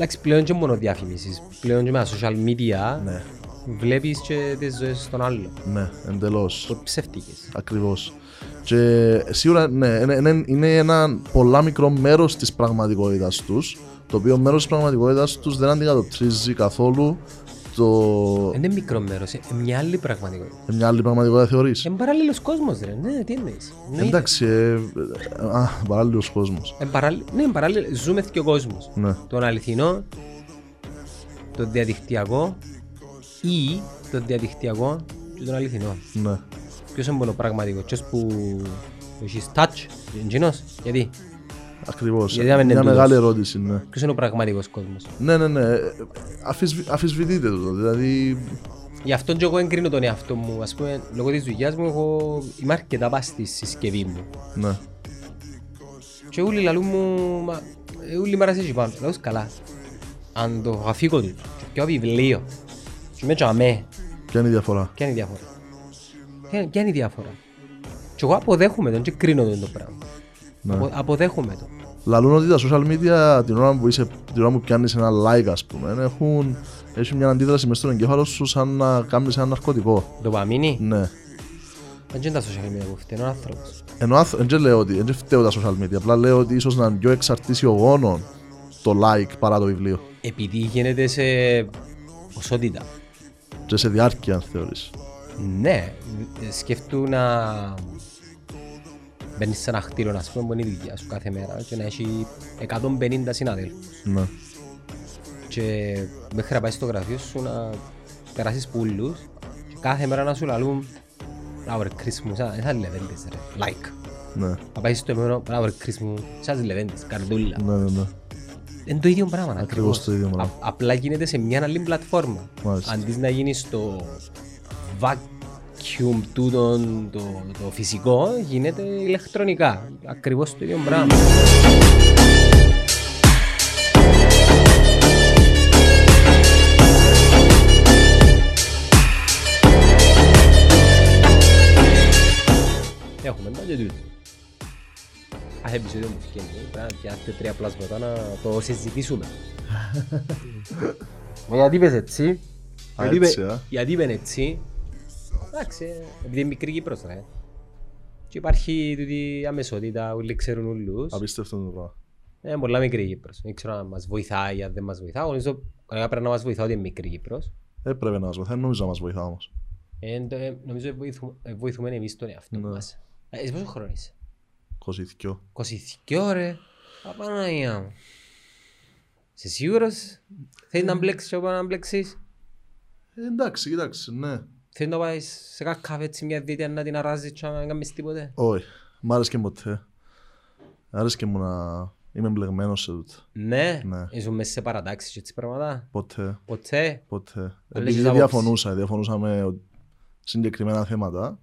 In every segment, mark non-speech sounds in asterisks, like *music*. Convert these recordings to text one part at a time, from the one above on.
Εντάξει, πλέον και μόνο διαφημίσεις. Πλέον και με τα social media Ναι, βλέπεις και τις ζωές των άλλων. ναι, εντελώς. Που ψεύτικες. Ακριβώς. Και σίγουρα ναι, είναι, είναι, είναι ένα πολλά μικρό μέρος της πραγματικότητας τους, το οποίο μέρος της πραγματικότητας τους δεν αντικατοπτρίζει καθόλου το... Είναι μικρό μέρος, είναι μια άλλη πραγματικότητα. μια άλλη πραγματικότητα θεωρείς; Είναι παράλληλος κόσμος ρε, ναι, τι εννοείς. Εννοείται. Εντάξει, ε, α, παράλληλος κόσμος. Είναι παράλληλο, ναι, είναι παράλληλο, ζούμε και ο κόσμος. Ναι, Τον αληθινό, το διαδικτυακό ή το διαδικτυακό και τον αληθινό. ναι. Ποιος είναι μόνο πραγματικός, ποιος που έχεις touch, εκείνος, γιατί, Ακριβώς. Γιατί να μην είναι Μια τούτος. μεγάλη ερώτηση, ναι. ποιος είναι ο πραγματικός κόσμος; Ναι, ναι, ναι. Αφισβη, αφισβητείτε το. Δηλαδή, Γι' αυτό και εγώ εγκρίνω τον εαυτό μου, ας πούμε, λόγω της δουλειάς μου, εγώ είμαι αρκετά πας στη συσκευή μου. ναι. Και όλοι λαλούν μου, μα, ε, όλοι μ' αρέσει πάνω, λέω καλά. Αν το αφήκω του, και πιω βιβλίο, και με τζαμέ, Ποια είναι η διαφορά; ποια είναι η διαφορά; Ποια, ποια είναι η διαφορά; Και εγώ αποδέχομαι τον και κρίνω τον το πράγμα. Ναι. Απο, αποδέχομαι το. Λαλούν ότι τα social media την ώρα που, είσαι, την ώρα που πιάνεις ένα like ας πούμε έχουν, έχουν μια αντίδραση μες στον εγκέφαλο σου σαν να κάνεις ένα ναρκωτικό. Δοπαμίνη, Ναι. δεν είναι τα social media που φταίνει ο άνθρωπος. Ενώ άνθρω- δεν λέω ότι δεν φταίω τα social media, απλά λέω ότι ίσως να είναι πιο εξαρτήσιογόνο το like παρά το βιβλίο. Επειδή γίνεται σε ποσότητα. Και σε διάρκεια αν θεωρείς. Ναι, σκέφτου να μπαίνεις σε ένα χτίριο, ας πούμε, που είναι η δουλειά σου κάθε μέρα και να έχει 150 συναδέλφους. Ναι. Και μέχρι να πάει στο γραφείο σου να περάσεις πουλούς και κάθε μέρα να σου λαλούν «Μπράβο ρε Chris μου, σαν σαν λεβέντες ρε, like». Ναι. Να πάει στο επόμενο «Μπράβο ρε Chris μου, σαν λεβέντες, καρδούλα». Ναι, ναι, ναι. Είναι το ίδιο πράγμα. Ακριβώς το ίδιο πράγμα. Α- απλά γίνεται σε μια άλλη πλατφόρμα. Μάλιστα. Αντί να γίνεις στο vacuum τούτον το, το φυσικό, γίνεται ηλεκτρονικά. Ακριβώς το ίδιο πράγμα. Έχουμε τα και τούτο. Κάθε επεισόδιο μου φύγει, πρέπει να πιάσετε τρία πλάσματα να το συζητήσουμε. *laughs* Μα γιατί είπες έτσι, Α, γιατί έτσι, είπε- α. γιατί είπεν έτσι, εντάξει, ε, επειδή είναι μικρή Κύπρος ρε. Και υπάρχει τούτη αμεσότητα, όλοι ξέρουν όλους. Απίστευτο το πράγμα. Είναι πολλά μικρή Κύπρος. Δεν ξέρω αν μας βοηθάει, αν δεν μας βοηθά. Εγώ νομίζω κανένα πρέπει να μας βοηθά ότι είναι μικρή Κύπρος. Έπρεπε να μας βοηθάει, νομίζω να μας βοηθά όμως. Ε, το- ε, νομίζω βοηθούμε, ε, βοηθούμε εμείς τον εαυτό Ναι. μας. Ε, Εσύ πόσο χρόνο είσαι; 22. 22 ρε. Απαναγία μου. Είσαι σίγουρος; Θέλεις να μπλέξεις και εγώ να μπλέξεις; Ε, εντάξει, κοιτάξτε, ναι. Θέλεις να πάει σε κάποιο καφέ έτσι μια δίτια να την αράζεις και να μην κάνεις τίποτε. Όχι, μ' άρεσε ποτέ. Άρεσε μου να είμαι μπλεγμένος σε τούτο. Ναι. Ναι. Ήσουν μέσα σε παρατάξεις και έτσι πράγματα; Ποτέ, Ποτέ; ποτέ. έχεις Επειδή άποψη. διαφωνούσα, διαφωνούσα με συγκεκριμένα θέματα.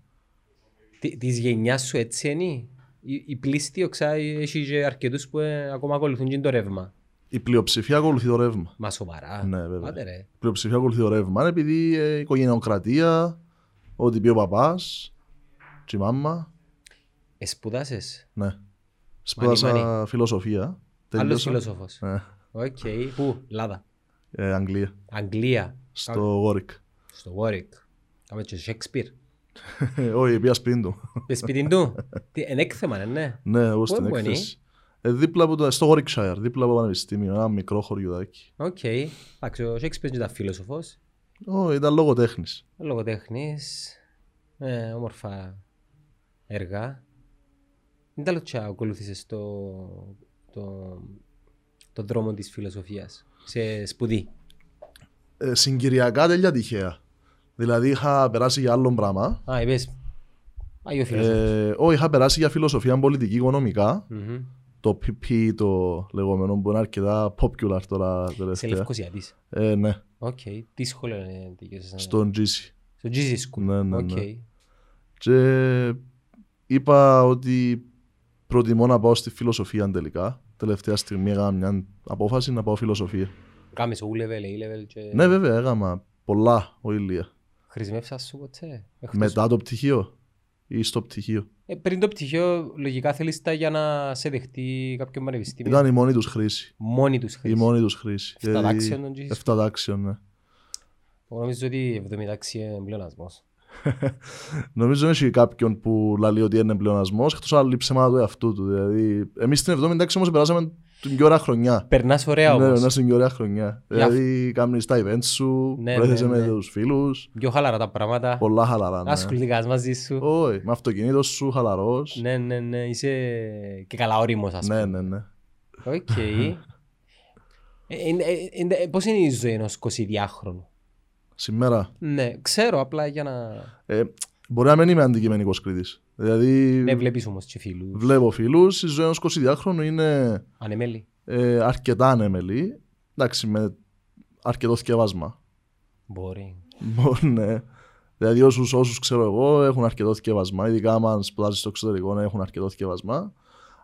Τι- Της γενιάς σου έτσι είναι; Η, η πλήστη οξά έχει και αρκετούς που ε, ακόμα ακολουθούν και το ρεύμα. Η πλειοψηφία ακολουθεί το ρεύμα. Μα σοβαρά. Ναι, βέβαια. Άντε ρε. Η πλειοψηφία ακολουθεί το ρεύμα είναι επειδή ε, οικογενειοκρατία, ό,τι πει ο παπάς, και η μάμα. Εσπουδάσες. Ναι. Σπούδασα μανί. φιλοσοφία. Άλλος Τελείωσα. φιλόσοφος. Ναι. Οκ. Πού; Ελλάδα. Ε, Αγγλία. Αγγλία. Στο Warwick. Στο Warwick. Κάμε και Shakespeare. *laughs* Όχι, πήγα σπίτι του. Πες σπίτι του; *laughs* Τι, Εν έκθεμα, ναι, ναι. Ναι, εγώ Πού στην είναι, έκθεση. Ε, δίπλα από το, στο Warwickshire, δίπλα από το πανεπιστήμιο, ένα μικρό χωριουδάκι. Οκ. Εντάξει, ο Shakespeare ήταν φιλόσοφος. Ω, ήταν λογοτέχνης. Λογοτέχνης. Ε, όμορφα έργα. Δεν τα λέω ακολούθησες το, το, το δρόμο της φιλοσοφίας σε σπουδή. Ε, συγκυριακά τέλεια τυχαία. Δηλαδή είχα περάσει για άλλο πράγμα. Α, είπες, Άγιο φιλόσοφος. Ε, όχι, είχα περάσει για φιλοσοφία πολιτική οικονομικά. Μμμ. Το PPE το λεγόμενο που είναι αρκετά popular τώρα Σε τελευταία. Λευκωσιάτης. Ε, ναι, Οκ. Τι σχολείο είναι τελειώσες. στον GC. Στο GC School. Ναι, ναι, Οκ. ναι. Και είπα ότι προτιμώ να πάω στη φιλοσοφία τελικά. Τελευταία στιγμή έκανα μια απόφαση να πάω φιλοσοφία. Κάμες ο U-level, A-level και Ναι, βέβαια, έκανα πολλά ο Ηλία. χρησιμεύσας σου ποτέ. Εκτός- Μετά το πτυχίο ή στο πτυχίο. Ε, πριν το πτυχίο, λογικά θέλεις τα για να σε δεχτεί κάποιο πανεπιστήμιο. Ήταν η μόνη τους χρήση. Μόνη τους Η χρήση. μόνη τους χρήση. Εφταδάξιον τον τζις. Εφταδάξιον, ναι. Εγώ νομίζω ότι 7η είναι πλεονασμός. *laughs* Νομίζω έχει κάποιον που λέει ότι είναι πλεονασμός, εκτός αν λέει ψέματα του εαυτού του. Δηλαδή, εμείς στην 7η όμως περάσαμε την πιο ωραία χρονιά. Περνάς ωραία Ναι, όμως. να στην πιο ωραία χρονιά. Για- Δηλαδή, κάνεις τα events σου, Ναι, βρέθεσαι ναι, με ναι. τους φίλους, Πιο χαλαρά τα πράγματα. πολλά χαλαρά. Ναι. Ασχοληθήκας μαζί σου. Όχι, με αυτοκίνητο σου, χαλαρός. Ναι, ναι, ναι. Είσαι και καλά ώριμος ας πούμε. Ναι, ναι, ναι. Οκ. Ε, είναι- ε, είναι- ε, Πώς είναι η ζωή ενός 22χρονου. Σήμερα, Ναι, ξέρω απλά για να... ε, μπορεί να μην είμαι αντικειμενικός κριτής. Δηλαδή, Ναι, βλέπεις όμως και φίλους. βλέπω φίλους, η ζωή ενός 22χρονου είναι Ανεμέλη. ε, αρκετά ανέμελη. Εντάξει, με αρκετό θκευάσμα. Μπορεί. ναι. Δηλαδή όσους, όσους ξέρω εγώ έχουν αρκετό θκευάσμα, ειδικά άμα σπουδάζεις στο εξωτερικό έχουν αρκετό θκευάσμα.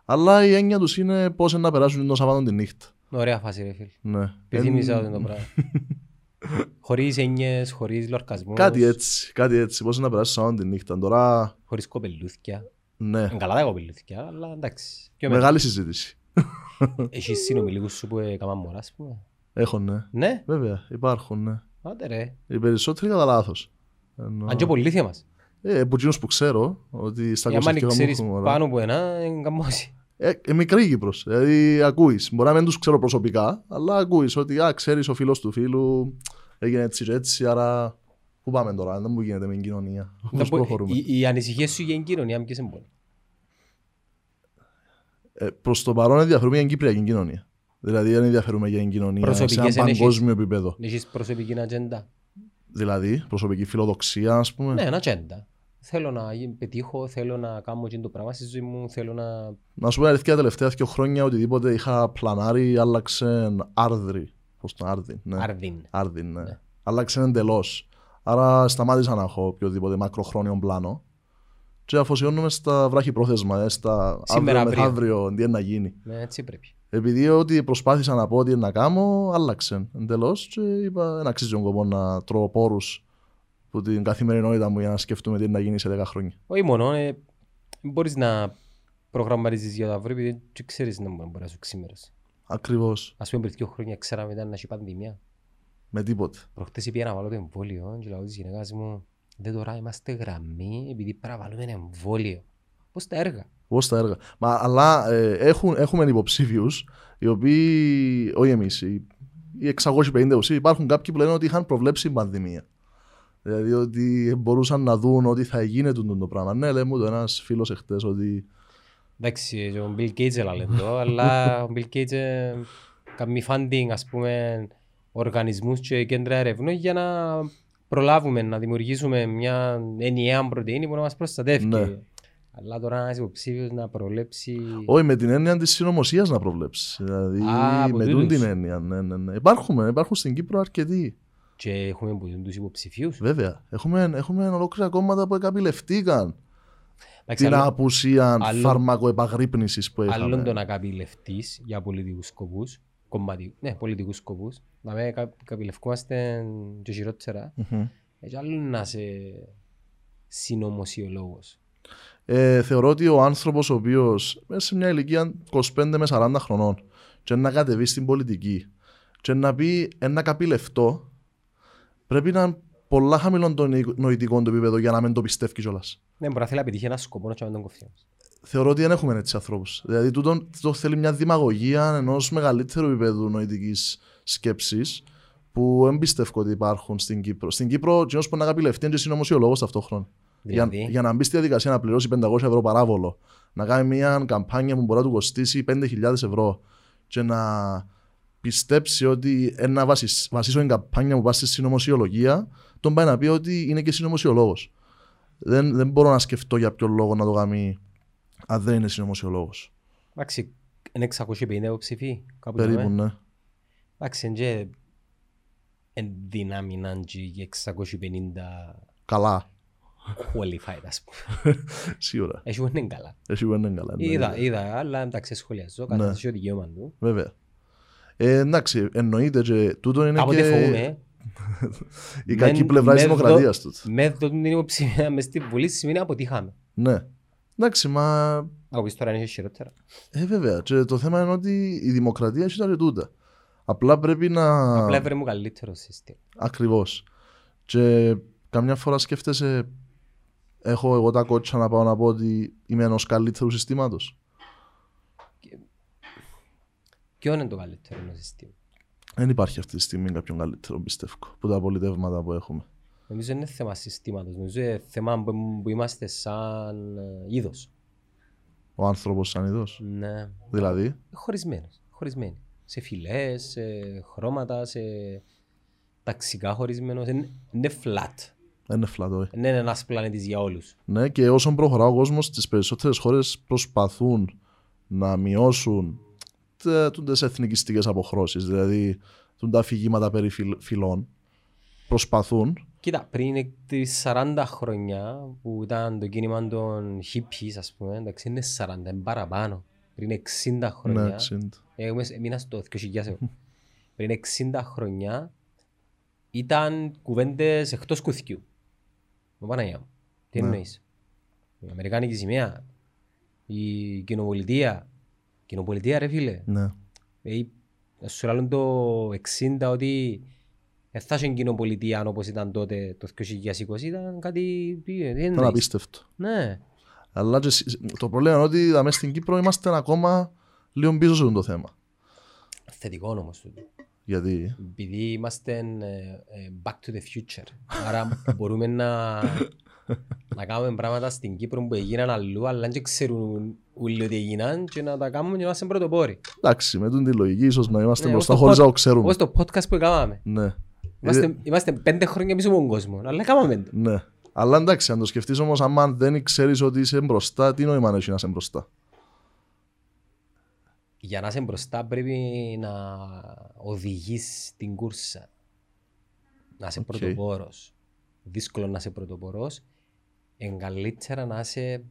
Αλλά η έννοια τους είναι πώς είναι να περάσουν το Σαββάτο τη νύχτα. Ωραία φάση ρε φίλ. Ναι. Επιθυμίσα Εν- αυτό το πράγμα. *laughs* Χωρίς έννοιες, χωρίς λορκασμούς. Κάτι έτσι, κάτι έτσι. Πώς είναι να περάσεις το Σαββάτο τη νύχτα. Τώρα, Χωρίς κοπελούθια. ναι, Είναι καλά τα κοπελούθια, αλλά εντάξει. Πιο μετά. μεγάλη συζήτηση. Έχεις συνομιλικούς σου που έκαναν μωρά, ας πούμε. Έχω, ναι. Ναι, Βέβαια, υπάρχουν, ναι. άντε ρε. Οι περισσότεροι κατά λάθος. Ενώ- Αν και πολύθια μας. Ε, από εκείνους που ξέρω, ότι στα Ε, άμα 20 και ξέρεις μου έχουν πάνω από ένα, είναι καμπόση. Ε, ε, μικρή Κύπρος. Δηλαδή ακούεις. Μπορεί να μην τους ξέρω προσωπικά, αλλά ακούεις ότι α, ξέρεις ο φίλος του φίλου έγινε έτσι και έτσι, άρα πού πάμε τώρα, δεν μου γίνεται με την κοινωνία. Να Πώς πω, προχωρούμε. οι- Οι ανησυχίες σου για την κοινωνία, ποιες είναι Ε, προς το παρόν ενδιαφέρουμε για την Κυπριακή κοινωνία. Δηλαδή δεν ενδιαφέρουμε για την κοινωνία σε Προσωπικές ένα ενέχεις. παγκόσμιο επίπεδο. Έχεις προσωπική ατζέντα. Δηλαδή προσωπική φιλοδοξία, ας πούμε. Ναι, ένα ατζέντα. Θέλω να γι- πετύχω, θέλω να κάνω εκείνο το πράγμα στη ζωή μου, θέλω να... Να σου πω αλήθεια, τα τελευταία δύο χρόνια οτιδήποτε είχα πλανάρει άλλαξε άρδρη. Πώς το άρδη, ναι. Αρδίν. Άρδιν, ναι. Ναι. Άλλαξε εντελώς. Άρα σταμάτησα να έχω οποιοδήποτε μακροχρόνιο πλάνο. Και αφοσιώνομαι στα βράχη πρόθεσμα, ε, στα Σήμερα, αύριο αύριο. μεθαύριο, τι είναι να γίνει. Ναι, έτσι πρέπει. Επειδή ό,τι προσπάθησα να πω ότι είναι να κάνω, άλλαξε εντελώς. Και είπα, δεν αξίζει τον κόπο να τρώω πόρους που την καθημερινότητα μου για να σκεφτούμε τι είναι να γίνει σε 10 χρόνια. Όχι μόνο, ε, μπορείς να προγραμματίζεις για το αύριο, επειδή δεν ξέρεις να μπορεί να σου ξημερώσει. Ακριβώς. Ας πούμε πριν δύο χρόνια ξέραμε ήταν να έχει πανδημία. Με τίποτε. Προχτές είπα να βάλω το εμβόλιο και λέω της γυναίκας μου «Δεν τώρα είμαστε γραμμοί επειδή πρέπει να βάλουμε ένα εμβόλιο». Πώς τα έργα; Πώς τα έργα; Μα, αλλά ε, έχουν, έχουμε υποψήφιους οι οποίοι, όχι εμείς, οι, οι 650 ουσίε, υπάρχουν κάποιοι που λένε ότι είχαν προβλέψει πανδημία. Δηλαδή ότι μπορούσαν να δουν ότι θα γίνει το, το πράγμα. Ναι, λέει μου το ένας φίλος εχθές ότι. Εντάξει, και ο Bill Gates έλαβε το, *laughs* αλλά ο Bill Gates ε, κάνει funding, ας πούμε, οργανισμούς και κέντρα ερευνών για να προλάβουμε να δημιουργήσουμε μια ενιαία πρωτεΐνη που να μας προστατεύει. Ναι. Αλλά τώρα ένας υποψήφιος να προβλέψει... Όχι, με την έννοια της συνωμοσίας να προβλέψει. Δηλαδή Α, από με τούν τούτους. την έννοια. Ναι, ναι, ναι. Υπάρχουν, υπάρχουν στην Κύπρο αρκετοί. Και έχουμε που τους υποψηφίους. Βέβαια. Έχουμε, έχουμε ολόκληρα κόμματα που εκαπηλευτήκαν Εντάξει, την άλλο- απουσία άλλο- φαρμακοεπαγρύπνησης που Άλλον είχαμε. το να κάνει λεφτής για πολιτικούς σκοπούς, κομματι... ναι, πολιτικούς σκοπούς, να με κα- καπηλευκόμαστε και χειρότερα, Μμμ. και άλλο να είσαι συνωμοσιολόγος. Ε, θεωρώ ότι ο άνθρωπος ο οποίος μέσα σε μια ηλικία 25 με 40 χρονών και να κατεβεί στην πολιτική και να πει ένα καπί λεφτό, πρέπει να είναι πολλά χαμηλό το νοη- νοητικό το επίπεδο για να μην το πιστεύει κιόλας. Ναι, μπορεί να θέλει να πετύχει ένα σκοπό να μην τον κοφτεί. όμως. Θεωρώ ότι δεν έχουμε έτσι ανθρώπους. Δηλαδή, τούτο, τούτο θέλει μια δημαγωγία ενός μεγαλύτερου επίπεδου νοητικής σκέψης που δεν πιστεύω ότι υπάρχουν στην Κύπρο. Στην Κύπρο, ο που να καπεί λεφτή είναι και συνωμοσιολόγος ταυτόχρονα. Για, Δηλαδή, για να μπει στη διαδικασία να πληρώσει 500 ευρώ παράβολο, να κάνει μια καμπάνια που μπορεί να του κοστίσει 5.000 ευρώ και να πιστέψει ότι ένα βασισ, βασίσω την καμπάνια που πάει στη συνωμοσιολογία, τον πάει να πει ότι είναι και συνωμοσιολόγος. Δεν, δεν μπορώ να σκεφτώ για ποιο λόγο να το κάνει αν δεν είναι συνωμοσιολόγος. εντάξει, είναι 650 υποψηφοί, κάπου Περίπου, δάμε. ναι. Εντάξει, είναι και εν δύναμη να είναι και 650 Καλά. qualified, ας πούμε. *laughs* Σίγουρα. Έχει που είναι καλά. Εσύ που είναι καλά. ναι. Είδα, είδα, αλλά εντάξει, σχολιάζω, Ναι. καθώς έχει το δικαίωμα του. Βέβαια. Ε, εντάξει, εννοείται και τούτο είναι Κάποτε και φοβούμαι, *laughs* η κακή μεν- πλευρά της με δημοκρατίας τους. με το την υποψηφία μες στη Βουλή σημαίνει αποτύχαμε. Ναι. Εντάξει, μα. Από πεις τώρα είναι χειρότερα. Ε, βέβαια. Και το θέμα είναι ότι η δημοκρατία έχει τα ρετούτα. Απλά πρέπει να. Απλά έβρε μου καλύτερο σύστημα. Ακριβώς. Και καμιά φορά σκέφτεσαι, έχω εγώ τα κότσα να πάω να πω ότι είμαι ενός καλύτερου συστήματος. Ποιο είναι το καλύτερο ενός σύστημα. Δεν υπάρχει αυτή τη στιγμή κάποιον καλύτερο, πιστεύω, από τα πολιτεύματα που έχουμε. Νομίζω είναι θέμα συστήματος. Νομίζω είναι θέμα που, που είμαστε σαν ε, είδος. Ο άνθρωπος σαν είδος. Ναι. Δηλαδή, Χωρισμένος. Χωρισμένοι. Σε φυλές, σε χρώματα, σε ταξικά χωρισμένος. Είναι, είναι flat. δεν είναι φλατό. ε. Δεν είναι ένας πλανήτης για όλους. Ναι, και όσο προχωρά ο κόσμος, στι περισσότερες χώρες προσπαθούν να μειώσουν τι εθνικιστικές αποχρώσεις. Δηλαδή, τούν τα αφηγήματα περί φυλ- φυλών. Προσπαθούν. Κοίτα, πριν τις 40 χρόνια που ήταν το κίνημα των hippies, ας πούμε, εντάξει, είναι 40, είναι παραπάνω. Πριν 60 χρόνια, Ναι, ξύντα. Εγώ έμεινα στο 2000 εγώ. Πριν 60 χρόνια ήταν κουβέντες εκτός κουθιού. Μα Παναγιά μου. Τι Ναι. εννοείς; Η Αμερικάνικη σημαία, η κοινοπολιτεία. Κοινοπολιτεία ρε φίλε. Ναι. Ε, σου λάλλον το 60 ότι δεν θα είχε κοινοπολιτεία όπως ήταν τότε το 2020 ήταν κάτι... τι Ήταν εννοείς. απίστευτο. Ναι. Αλλά και σ- το πρόβλημα είναι ότι εδώ στην Κύπρο είμαστε ακόμα λίγο πίσω σε αυτό το θέμα. Θετικό όμως τούτο. Γιατί; Επειδή είμαστε ε, ε, back to the future. Άρα μπορούμε να, να κάνουμε πράγματα στην Κύπρο που έγιναν αλλού, αλλά δεν ξέρουν όλοι ότι έγιναν και να τα κάνουμε και να είμαστε πρωτοπόροι. εντάξει, με την τη λογική, ίσως να είμαστε Ναι, μπροστά όπως χωρίς το να pod- το ξέρουμε. Όπως το podcast που κάναμε. Ναι. Είμαστε, είμαστε πέντε χρόνια πίσω από τον κόσμο, αλλά κάναμε το. Ναι. Αλλά εντάξει, αν το σκεφτείς όμως, άμα δεν ξέρεις ότι είσαι μπροστά, τι νόημα έχει να είσαι μπροστά; Για να είσαι μπροστά πρέπει να οδηγείς την κούρσα. Να είσαι Οκ. πρωτοπόρος. Δύσκολο να είσαι πρωτοπόρος. Εν καλύτερα να είσαι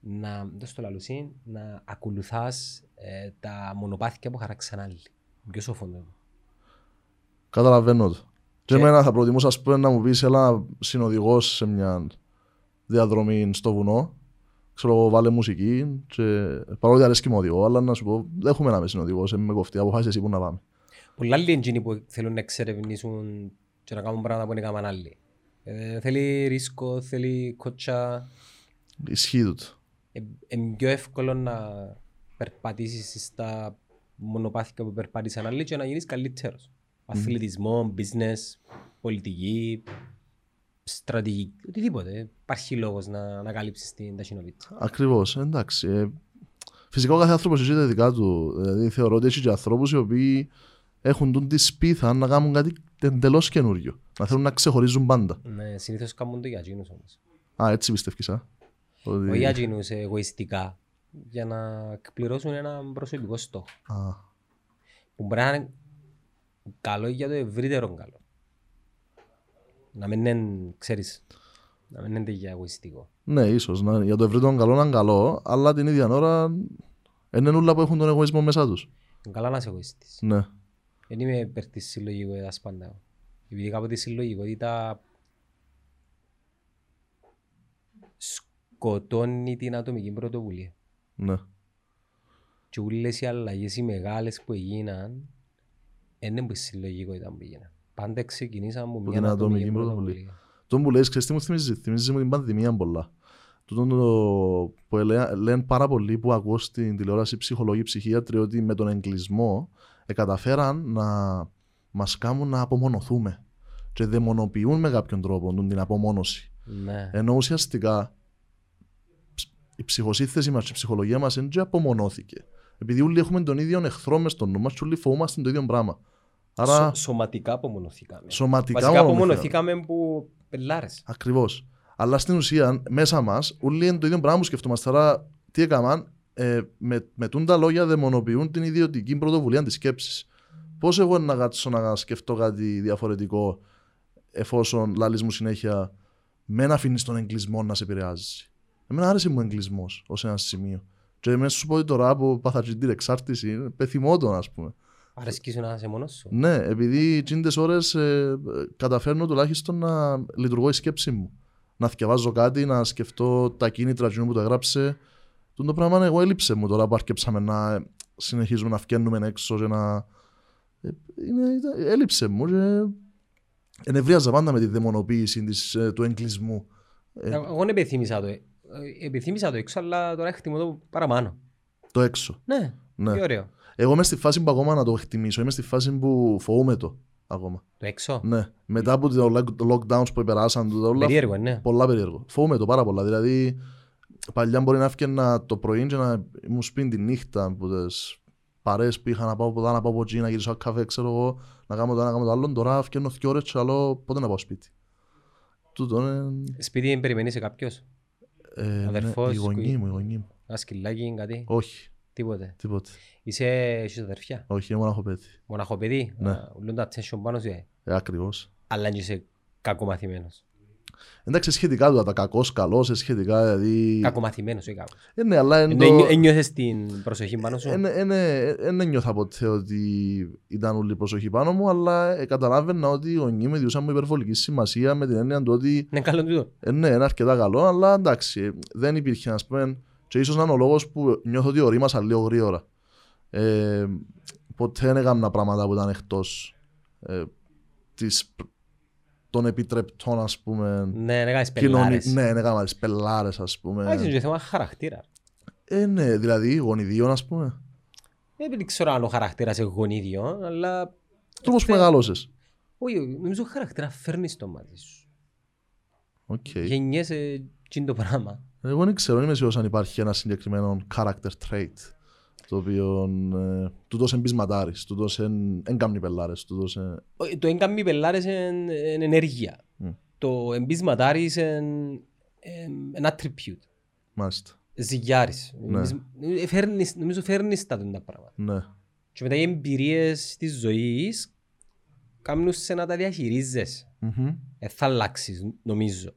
να, δώσ' το λαλουσί, να ακολουθάς ε, τα μονοπάτια που χαράξαν άλλοι. Πιο σοφό είναι. Καταλαβαίνω το. Και Και- εμένα θα προτιμούσα ας πούμε, να μου πεις ένα συνοδηγός σε μια διαδρομή στο βουνό. Ξέρω εγώ, βάλε μουσική. Και... Παρόλο ότι αρέσκει μου οδηγό, αλλά να σου πω, δεν έχουμε να είμαι συνοδηγός. Είμαι με κοφτή. Αποφάσισε εσύ που να πάμε. Πολλά άλλοι εντζίνοι που θέλουν να εξερευνήσουν και να κάνουν πράγματα που είναι κάνουν άλλοι. Ε, θέλει ρίσκο, θέλει κότσα. Ισχύει τούτο. είναι πιο εύκολο να περπατήσεις στα μονοπάτια που περπάτησαν άλλοι και να γίνεις καλύτερος. Αθλητισμό, business, πολιτική, στρατηγική, οτιδήποτε. Υπάρχει λόγος να ανακαλύψεις την ταχυνοβίτσα. Ακριβώς, εντάξει. Ε, φυσικά ο κάθε άνθρωπος έχει τα δικά του. Δηλαδή θεωρώ ότι έχει και ανθρώπους οι οποίοι έχουν τούν τη σπίθα να κάνουν κάτι εντελώς καινούριο. Να θέλουν να ξεχωρίζουν πάντα. Ναι, συνήθως κάνουν το για εκείνους όμως. Α, έτσι πιστεύεις, α; Ότι... Όχι για εκείνους εγωιστικά, για να εκπληρώσουν ένα προσωπικό στόχο. Α, Που μπορεί να είναι καλό για το ευρύτερο καλό. Να μην είναι, ξέρεις, να μην είναι για εγωιστικό. ναι, ίσως. Για το ευρύτερο καλό να είναι καλό, αλλά την ίδια ώρα είναι όλα που έχουν τον εγωισμό μέσα τους. Είναι καλά να είσαι εγωιστής. Ναι. Δεν είμαι υπέρ της συλλογικότητας πάντα. Επειδή κάποτε η συλλογικότητα σκοτώνει την ατομική πρωτοβουλία. Ναι. Και όλες οι αλλαγές οι μεγάλες που έγιναν δεν είναι που η συλλογικότητα που έγιναν. Πάντα ξεκινήσαμε από την μια ατομική ατομική πρωτοβουλία. πρωτοβουλία. Το που λες, ξέρεις τι μου θυμίζει, θυμίζει μου την πανδημία πολλά. Τούτο το που λέ- λένε πάρα πολλοί που ακούω στην τηλεόραση ψυχολόγοι, ψυχίατροι ότι με τον εγκλισμό εκαταφέραν να μας κάνουν να απομονωθούμε και δαιμονοποιούν με κάποιον τρόπο τούν την απομόνωση. Ναι. Ενώ ουσιαστικά ψ- η ψυχοσύνθεση μας και η ψυχολογία μας δεν και απομονώθηκε. Επειδή όλοι έχουμε τον ίδιο εχθρό μες στο νου μας και όλοι φοβούμαστε το ίδιο πράγμα. Άρα Σω- σωματικά απομονωθήκαμε. σωματικά Βασικά απομονωθήκαμε. απομονωθήκαμε που πελάρες. Ακριβώς. Αλλά στην ουσία, μέσα μας, όλοι είναι το ίδιο πράγμα που σκεφτόμαστε. Άρα, τι έκαναν, ε, με, με τούν τα λόγια δαιμονοποιούν την ιδιωτική πρωτοβουλία της σκέψης. Πώς εγώ να κάτσω να σκεφτώ κάτι διαφορετικό, εφόσον λαλείς μου συνέχεια, με να αφήνεις τον εγκλισμό να σε επηρεάζει. Εμένα άρεσε μου ο εγκλισμός ως ένα σημείο. Και μέσα σου πω ότι τώρα που πάθα την εξάρτηση, πεθυμώ τον, ας πούμε. Αρέσκει σου να είσαι μόνος σου. Ναι, επειδή τσίντες ώρες ε, καταφέρνω τουλάχιστον να λειτουργώ η σκέψη μου. να θυκευάζω κάτι, να σκεφτώ τα κίνητρα εκείνου που το έγραψε. Τον το πράγμα εγώ έλειψε μου τώρα που αρκέψαμε να συνεχίζουμε να φτιάχνουμε έξω και να... Ε, Είναι, ήταν- έλειψε μου και ενευρίαζα πάντα με τη δαιμονοποίηση της, ε, του εγκλισμού. Ε, Εγώ δεν επιθύμησα το. ε, Επιθύμησα το έξω, αλλά τώρα εκτιμώ το παραπάνω. το έξω. Ναι, Ναι. τι ωραίο. Εγώ είμαι στη φάση που ακόμα να το εκτιμήσω. Είμαι στη φάση που φοβούμαι το ακόμα. Το έξω; Ναι. Μετά από το lock- το lockdowns που περάσαν, το όλα, Περίεργο, ναι. πολλά περίεργο. Φοβούμαι το πάρα πολλά. Δηλαδή, παλιά μπορεί να έφτιανα το πρωί και να ήμουν σπίτι τη νύχτα από τις παρέες που είχα να πάω από εδώ, να πάω από εκεί, να γυρίσω καφέ, ξέρω εγώ, να κάνω το ένα, να κάνω το άλλο. Τώρα φτιάχνω δύο ώρες και άλλο πότε να πάω σπίτι. Τούτο είναι... Σπίτι περιμένεις σε κάποιος; Ε, ναι, Αδερφός, η γονή κουί- μου, η γονή μου. Ένα σκυλάκι, κάτι; Όχι, Τίποτε. τίποτε. Είσαι, έχεις αδερφιά; Όχι, είναι μονάχο παιδί. Μοναχό παιδί. Ναι. να Ουλούν τα attention πάνω σου. ε. Ε, ακριβώς. Αλλά δεν είσαι κακομαθημένος. Εντάξει, σχετικά του, τα κακός, καλός, ε, σχετικά, δηλαδή... Κακομαθημένος, όχι κακός. Ε, ναι, αλλά είναι Ενώ το... ένιω- Ένιωθες την προσοχή πάνω σου; Δεν ένιωθα ποτέ ότι ήταν όλη η προσοχή πάνω μου, αλλά ε, καταλάβαινα ότι οι γονείς μου ιδιούσαν μου υπερβολική σημασία με την έννοια του ότι Είναι καλό τούτο. ε, ναι, είναι αρκετά καλό, αλλά εντάξει, ε, δεν υπήρχε, ας πούμε, και ίσως να είναι ο λόγος που νιώθω ότι ορίμασα λίγο γρήγορα. Ε, ποτέ δεν έκανα πράγματα που ήταν εκτός ε, της, των επιτρεπτών, ας πούμε, Ναι, να κάνεις κοινωνι- πελάρες. Ναι, δεν έκανα τις πελάρες, ας πούμε. Εντάξει, είναι και θέμα χαρακτήρα. Ε, ναι, δηλαδή γονιδίων, ας πούμε. Ε, Δεν ξέρω αν ο χαρακτήρας είναι γονίδιο, αλλά... Τρόπος που Θε- μεγάλωσες. Όχι, νομίζω ο χαρακτήρα φέρνεις το μάτι σου. Οκ. Γεννιέσαι τζείν' το πράγμα. Εγώ δεν ξέρω, δεν είμαι σίγουρος αν υπάρχει ένα συγκεκριμένο character trait το οποίο ε, τούτος εν πεισματάρης, τούτος εν, εν κάμνει πελλάρες, τούτος ε, Όχι, Το εν κάμνει πελλάρες είναι είναι ενέργεια. Μμ. Το εν πεισματάρης είναι ένα attribute. μάλιστα. Ζυγιάρης. Ναι. Ε, φέρνεις- Νομίζω φέρνεις τα τούτα πράγματα. Ναι, Και μετά οι εμπειρίες της ζωής κάνουν σε να τα διαχειρίζεσαι. Μμμ. Ε, θα αλλάξεις, νομίζω.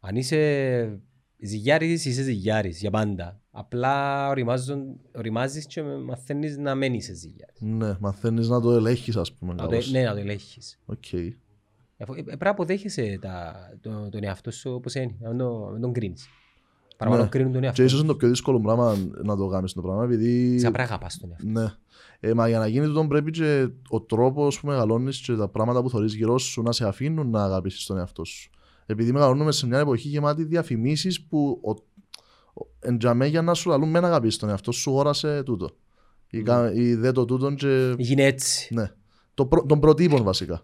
Αν είσαι ζυγιάρης, είσαι ζυγιάρης για πάντα. Απλά ωριμάζουν- ωριμάζεις και μαθαίνεις να μένεις είσαι ζυγιάρης. ναι, μαθαίνεις να το ελέγχεις ας πούμε Να το, καλώς. ναι, να το ελέγχεις. Οκ. Αφού- ε, Πρέπει να αποδέχεσαι τα, το, τον εαυτό σου όπως είναι, να μην το- να μην τον κρίνεις. Παραπάνω Ναι. κρίνουν τον Και εαυτό ίσως σου. είναι το πιο δύσκολο πράγμα να το κάνεις το πράγμα επειδή... Σαν πρέπει να αγαπάς τον εαυτό. Ναι. Ε, μα για να γίνει τούτο πρέπει και ο τρόπος που μεγαλώνεις και τα πράγματα που θωρείς γύρω σου να σε αφήνουν να αγαπήσεις τον εαυτό σου. Επειδή μεγαλώνουμε σε μια εποχή γεμάτη διαφημίσεις που ο, ο, εν τζαμέ για να σου λαλούν με να αγαπήσεις τον εαυτό σου όρασε τούτο. Ή, κα- ή δε το τούτον και... Γίνει έτσι. Ναι. Το, προ- των προτύπων βασικά.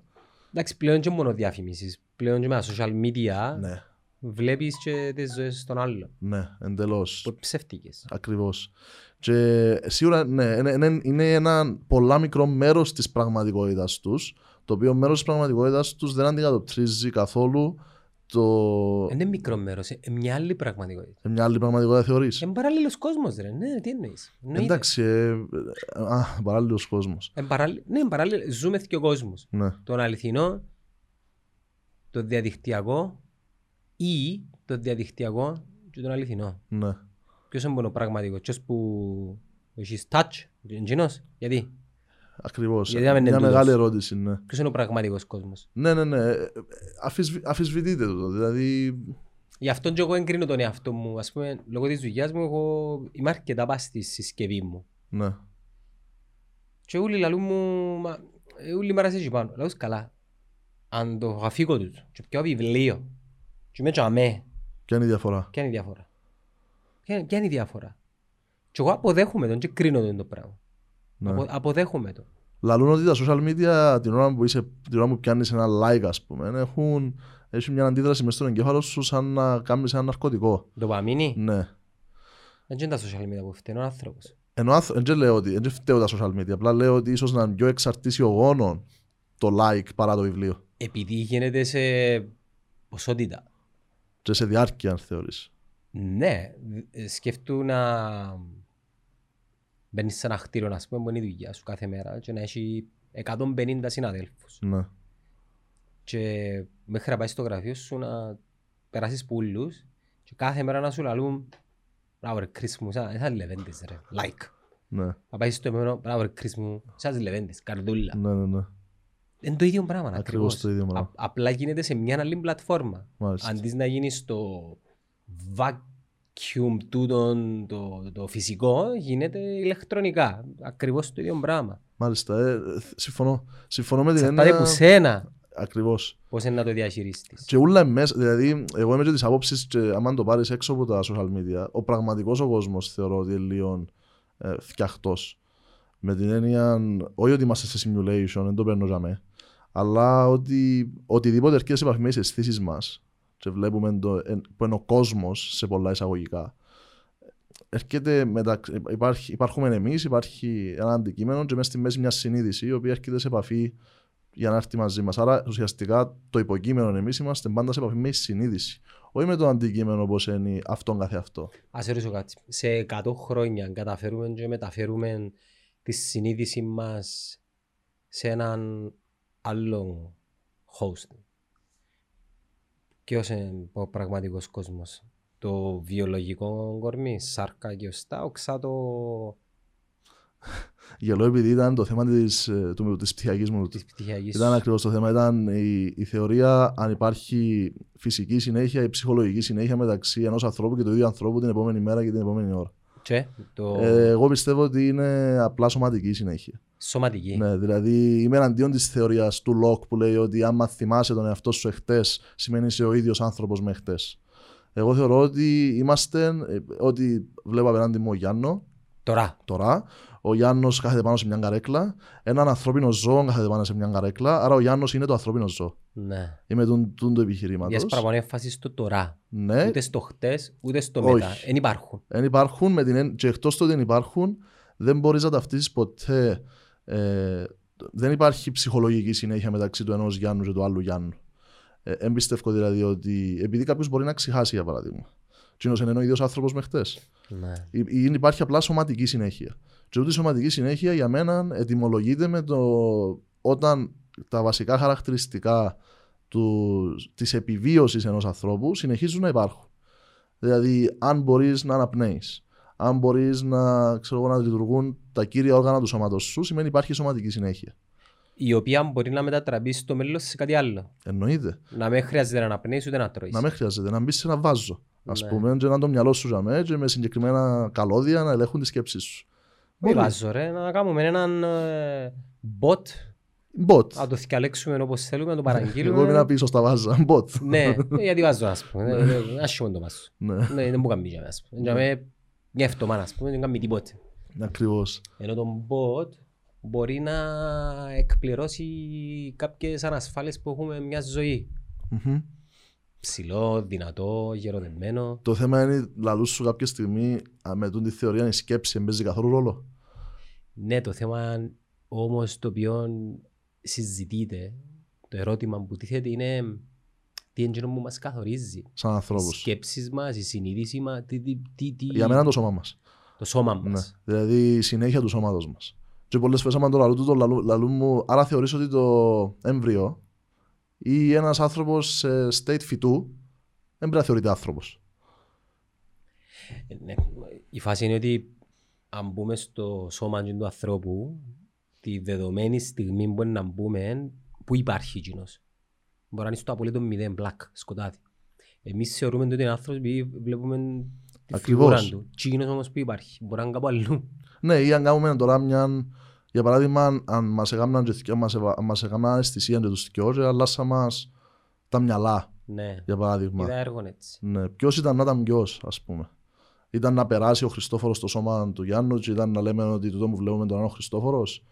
Εντάξει, πλέον και μόνο διαφημίσεις. Πλέον και με τα social media Ναι. βλέπεις και τις ζωές των άλλων. Ναι, εντελώς. Που είναι ψεύτικες. Ακριβώς. Και σίγουρα ναι, είναι, είναι, είναι ένα πολλά μικρό μέρος της πραγματικότητας τους, το οποίο μέρος της πραγματικότητας τους δεν αντικατοπτρίζει καθόλου το... Είναι μικρό μέρος, ε, μια άλλη πραγματικότητα. σε μια άλλη πραγματικότητα θεωρείς. Είναι παράλληλος κόσμος ρε, ναι, τι εννοείς. Εννοείται. Εντάξει, ε, ε, α, παράλληλος κόσμος. Εν παράλλη- Ναι, εν παράλληλα, ζούμε και ο κόσμος. Ναι, Τον αληθινό, το διαδικτυακό ή το διαδικτυακό και τον αληθινό. ναι. Ποιος είναι ο πραγματικός, ποιος που έχεις touch, εντζήνος, γιατί, Ακριβώς. Γιατί να μην είναι Μια τούτος. μεγάλη ερώτηση, ναι. ποιος είναι ο πραγματικός κόσμος; Ναι, ναι, ναι. Ε, ε, αφισβη- Αφισβητείτε το. Δηλαδή, Γι' αυτό και εγώ εγκρίνω τον εαυτό μου. Ας πούμε, λόγω της δουλειάς μου, εγώ είμαι αρκετά πας στη συσκευή μου. ναι. Και όλοι λαλούν μου, μα, ε, όλοι μ' αρέσει εκεί πάνω. Λέω καλά. Αν το αφήκω τους και πιάω βιβλίο και με τσαμέ, Ποια είναι η διαφορά; ποια είναι η διαφορά; Ποια, είναι- ποια είναι η διαφορά; Και εγώ αποδέχομαι τον και κρίνω τον το πράγμα. Ναι. Απο, αποδέχομαι το. Λαλούν ότι τα social media την ώρα που, είσαι, την ώρα που πιάνεις ένα like ας πούμε έχουν, έχει μια αντίδραση μες στον εγκέφαλο σου σαν να κάνεις ένα ναρκωτικό. Το παμίνι, Ναι. δεν είναι τα social media που φταίνει ο άνθρωπος. Ενώ άνθρω- δεν λέω ότι δεν φταίω τα social media, απλά λέω ότι ίσως να είναι πιο εξαρτήσιογόνο το like παρά το βιβλίο. Επειδή γίνεται σε ποσότητα. Και σε διάρκεια αν θεωρείς. Ναι, ε, σκεφτού να μπαίνεις σε ένα χτίριο, ας πούμε, που είναι η δουλειά σου κάθε μέρα και να έχει 150 συναδέλφους. Ναι. Και μέχρι να πάεις στο γραφείο σου να περάσεις πουλούς και κάθε μέρα να σου λαλούν «Μπράβο ρε Κρίς μου, σαν σαν λεβέντες ρε, like». Ναι. Να πάεις στο επόμενο «Μπράβο ρε Κρίς μου, σαν λεβέντες, καρδούλα». Ναι, ναι, ναι. Είναι το ίδιο πράγμα Ακριβώς ακριβώς. το ίδιο πράγμα. Α- απλά γίνεται σε μια άλλη πλατφόρμα. Μάλιστα. Αντί να γίνεις στο vacuum τούτον το, το φυσικό, γίνεται ηλεκτρονικά. Ακριβώς το ίδιο πράγμα. Μάλιστα, ε, ε, συμφωνώ. Συμφωνώ με την Εξαρτάται έννοια. από σένα Ακριβώς. πώς είναι να το διαχειριστείς. Και ούλα μέσα, δηλαδή, εγώ είμαι και της άποψης και άμα το πάρεις έξω από τα social media, ο πραγματικός ο κόσμος θεωρώ ότι είναι λίγο ε, φτιαχτός. Με την έννοια, όχι ότι είμαστε σε simulation, δεν το παίρνω για με, αλλά ότι οτιδήποτε έρχεται σε επαφή με τις αισθήσεις μας και βλέπουμε το, εν- που είναι ο κόσμος σε πολλά εισαγωγικά, έρχεται μεταξύ, υπάρχει, υπάρχουμε εμείς, υπάρχει ένα αντικείμενο και μέσα στη μέση μια συνείδηση η οποία έρχεται σε επαφή για να έρθει μαζί μας. Άρα ουσιαστικά το υποκείμενο εμείς είμαστε πάντα σε επαφή με τη συνείδηση. Όχι με το αντικείμενο όπως είναι αυτόν καθεαυτό. Ας σε ρωτήσω κάτι. Σε 100 χρόνια καταφέρουμε και μεταφέρουμε τη συνείδηση μας σε έναν άλλο host. Ποιος είναι ο πραγματικός κόσμος. Το βιολογικό κορμί, σάρκα και οστά, οξά το *laughs* Γελώ επειδή ήταν το θέμα της, ε, του, της ψυχιακής μου. της πτυχιακής. Ήταν ακριβώς το θέμα. Ήταν η, η θεωρία αν υπάρχει φυσική συνέχεια ή ψυχολογική συνέχεια μεταξύ ενός ανθρώπου και του ίδιου ανθρώπου την επόμενη μέρα και την επόμενη ώρα. Και το Ε, εγώ πιστεύω ότι είναι απλά σωματική συνέχεια. σωματική. Ναι, δηλαδή είμαι εναντίον της θεωρίας του Λοκ που λέει ότι άμα θυμάσαι τον εαυτό σου εχθές, σημαίνει είσαι ο ίδιος άνθρωπος με εχθές. Εγώ θεωρώ ότι είμαστε, ε, ότι βλέπω απέναντι μου ο Γιάννο Τώρα. τώρα. Ο Γιάννος κάθεται πάνω σε μια καρέκλα. Έναν ανθρώπινο ζώο κάθεται πάνω σε μια καρέκλα. Άρα ο Γιάννος είναι το ανθρώπινο ζώο. Ναι. Είμαι τον, τον το επιχειρήματος. Διες παραπάνω έμφαση στο τώρα. Ναι, Ούτε στο χτες, ούτε στο Όχι. μετά. Δεν υπάρχουν. δεν υπάρχουν με την, εν- και εκτός του ότι δεν υπάρχουν, δεν μπορείς να ταυτίσεις ποτέ. Ε, δεν υπάρχει ψυχολογική συνέχεια μεταξύ του ενός Γιάννου και του άλλου Γιάννου. Ε, εμπιστεύω δηλαδή ότι επειδή κάποιος μπορεί να ξεχάσει για παράδειγμα. Τι είναι ο ίδιος άνθρωπος με χτες. Ναι. Υπάρχει απλά σωματική συνέχεια. Και ούτε η σωματική συνέχεια για μένα ετοιμολογείται με το όταν τα βασικά χαρακτηριστικά του, της επιβίωσης ενός ανθρώπου συνεχίζουν να υπάρχουν. Δηλαδή, αν μπορείς να αναπνέεις, αν μπορείς να, ξέρω, εγώ, να λειτουργούν τα κύρια όργανα του σώματος σου, σημαίνει υπάρχει σωματική συνέχεια. Η οποία μπορεί να μετατραπεί στο μέλλον σε κάτι άλλο. Εννοείται. Να μην χρειάζεται να αναπνέεις ούτε να τρώεις. Να μην χρειάζεται να μπεις σε ένα βάζο. Α Ναι. πούμε, και να το μυαλό σου ζαμέ, και με συγκεκριμένα καλώδια να ελέγχουν τη σκέψη σου. Μη Μπορεί. βάζω ρε, να κάνουμε έναν ε, bot, Bot. να το θυκαλέξουμε όπως θέλουμε, να το Εγώ ήμουν παραγγείλουμε. πίσω στα βάζα. Bot. ναι, ε, γιατί βάζω ας πούμε. Ε, ε, Άσχημο το βάζω. ναι, Ναι, δεν μου κάνει για μένα, ας πούμε. Για μένα μια εβδομάδα ας πούμε, δεν κάνει τίποτε. ακριβώς. Ενώ το bot μπορεί να εκπληρώσει κάποιες ανασφάλειες που έχουμε μια ζωή. Ψηλό, δυνατό, γεροδεμένο. Το θέμα είναι, λαλούς σου κάποια στιγμή, α, με τούτη τη θεωρία, η σκέψη δεν παίζει καθόλου ρόλο; Ναι, το θέμα όμως το οποίο συζητείται, το ερώτημα που τίθεται είναι τι είναι εκείνο που μας καθορίζει; Σαν Οι ανθρώπου. σκέψεις μας, η συνείδηση μας, τι, τι, τι, τι- Για μένα είναι το σώμα μας. το σώμα Ναι. μας. Δηλαδή η συνέχεια του σώματος μας. Και πολλές φορές, άμα το λαλού του, το λαλού, λαλού μου, άρα θεωρείς ότι το έμβριο ή ένας άνθρωπος σε state φυτού δεν πρέπει να θεωρείται άνθρωπος. Ε, ναι. Η φάση είναι ότι αν μπούμε στο σώμα του ανθρώπου, τη δεδομένη στιγμή που να μπούμε, που υπάρχει εκείνος. Μπορεί να είναι στο απολύτω μηδέν, black, σκοτάδι. Εμείς θεωρούμε ότι είναι άνθρωπος επειδή βλέπουμε τη Ακριβώς. φιγούρα του. Τι εκείνος όμως που υπάρχει, μπορεί να είναι κάπου αλλού. Ναι, ή αν κάνουμε τώρα μια. Για παράδειγμα, αν- αν μας έκαναν και θκυο- μας εβα- μας έκαναν αισθησία και τους θκυο και αλλάσα μας τα μυαλά, Ναι, για παράδειγμα. είδα έργο έτσι. Ναι. Ποιος ήταν να ήταν ποιος, ας πούμε. Ήταν να περάσει ο Χριστόφορος στο σώμα του Γιάννου, και ήταν να λέμε ότι τούτο που βλέπουμε τον είναι ο Χριστόφορος.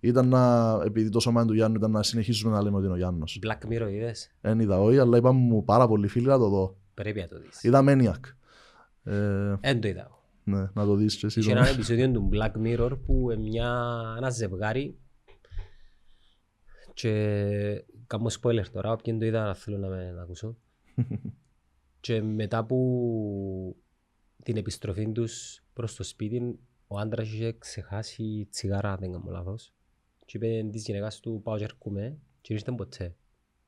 Ήταν να, επειδή το σώμα του Γιάννου ήταν να συνεχίσουμε να λέμε ότι είναι ο Γιάννος. Black Mirror είδες, Δεν είδα όχι, αλλά είπαμε μου πάρα πολλοί φίλοι να το δω. πρέπει να το δεις. Είδα Maniac. Ε, Δεν το είδα. Εγώ. ναι, να το δεις και εσύ. Είχε το- ένα επεισόδιο του Black Mirror που ε, μια, ένα ζευγάρι και κάνω spoiler τώρα, όποιον το είδα να θέλω να με να ακούσω. *laughs* και μετά που την επιστροφή τους προς το σπίτι, ο άντρας είχε ξεχάσει τσιγάρα, αν δεν κάνω λάθος. Και είπε της γυναίκας του πάω και έρχομαι και ήρθε ποτέ.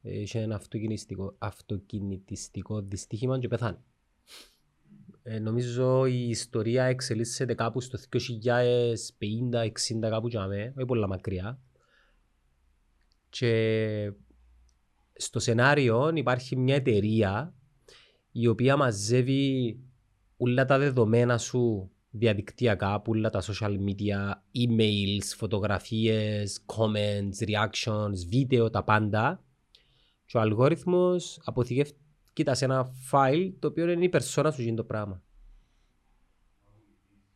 Ε, Είχε ένα αυτοκινητιστικό, αυτοκινητιστικό δυστύχημα και πεθάνει. Ε, νομίζω η ιστορία εξελίσσεται κάπου στο 2050-60 κάπου για μέ, όχι πολλά μακριά. Και στο σενάριο υπάρχει μια εταιρεία η οποία μαζεύει όλα τα δεδομένα σου διαδικτυακά, όλα τα social media, emails, φωτογραφίες, comments, reactions, βίντεο, τα πάντα. Και ο αλγόριθμος αποθηκεύει σε ένα file το οποίο είναι η περσόνα σου γίνει το πράγμα.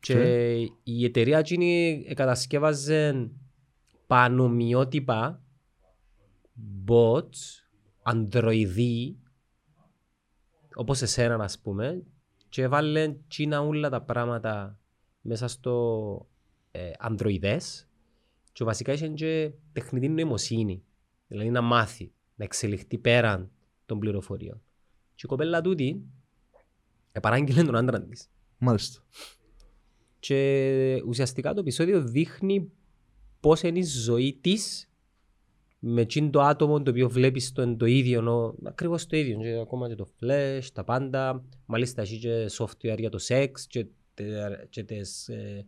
Και η εταιρεία εκείνη κατασκεύαζε πανομοιότυπα bots, ανδροειδοί, όπως εσένα ας πούμε, και έβαλε τσίνα όλα τα πράγματα μέσα στο ε, ανδροειδές και βασικά είχε και τεχνητή νοημοσύνη, δηλαδή να μάθει, να εξελιχθεί πέραν των πληροφοριών. Και η κοπέλα τούτη επαράγγειλε τον άντρα της. Μάλιστα. Και ουσιαστικά το επεισόδιο δείχνει πώς είναι η ζωή της με εκείνο το άτομο το οποίο βλέπεις το, το ίδιο, ακριβώς το ίδιο, και ακόμα και το flash, τα πάντα, μάλιστα έχει και software για το σεξ και, και τις, ε,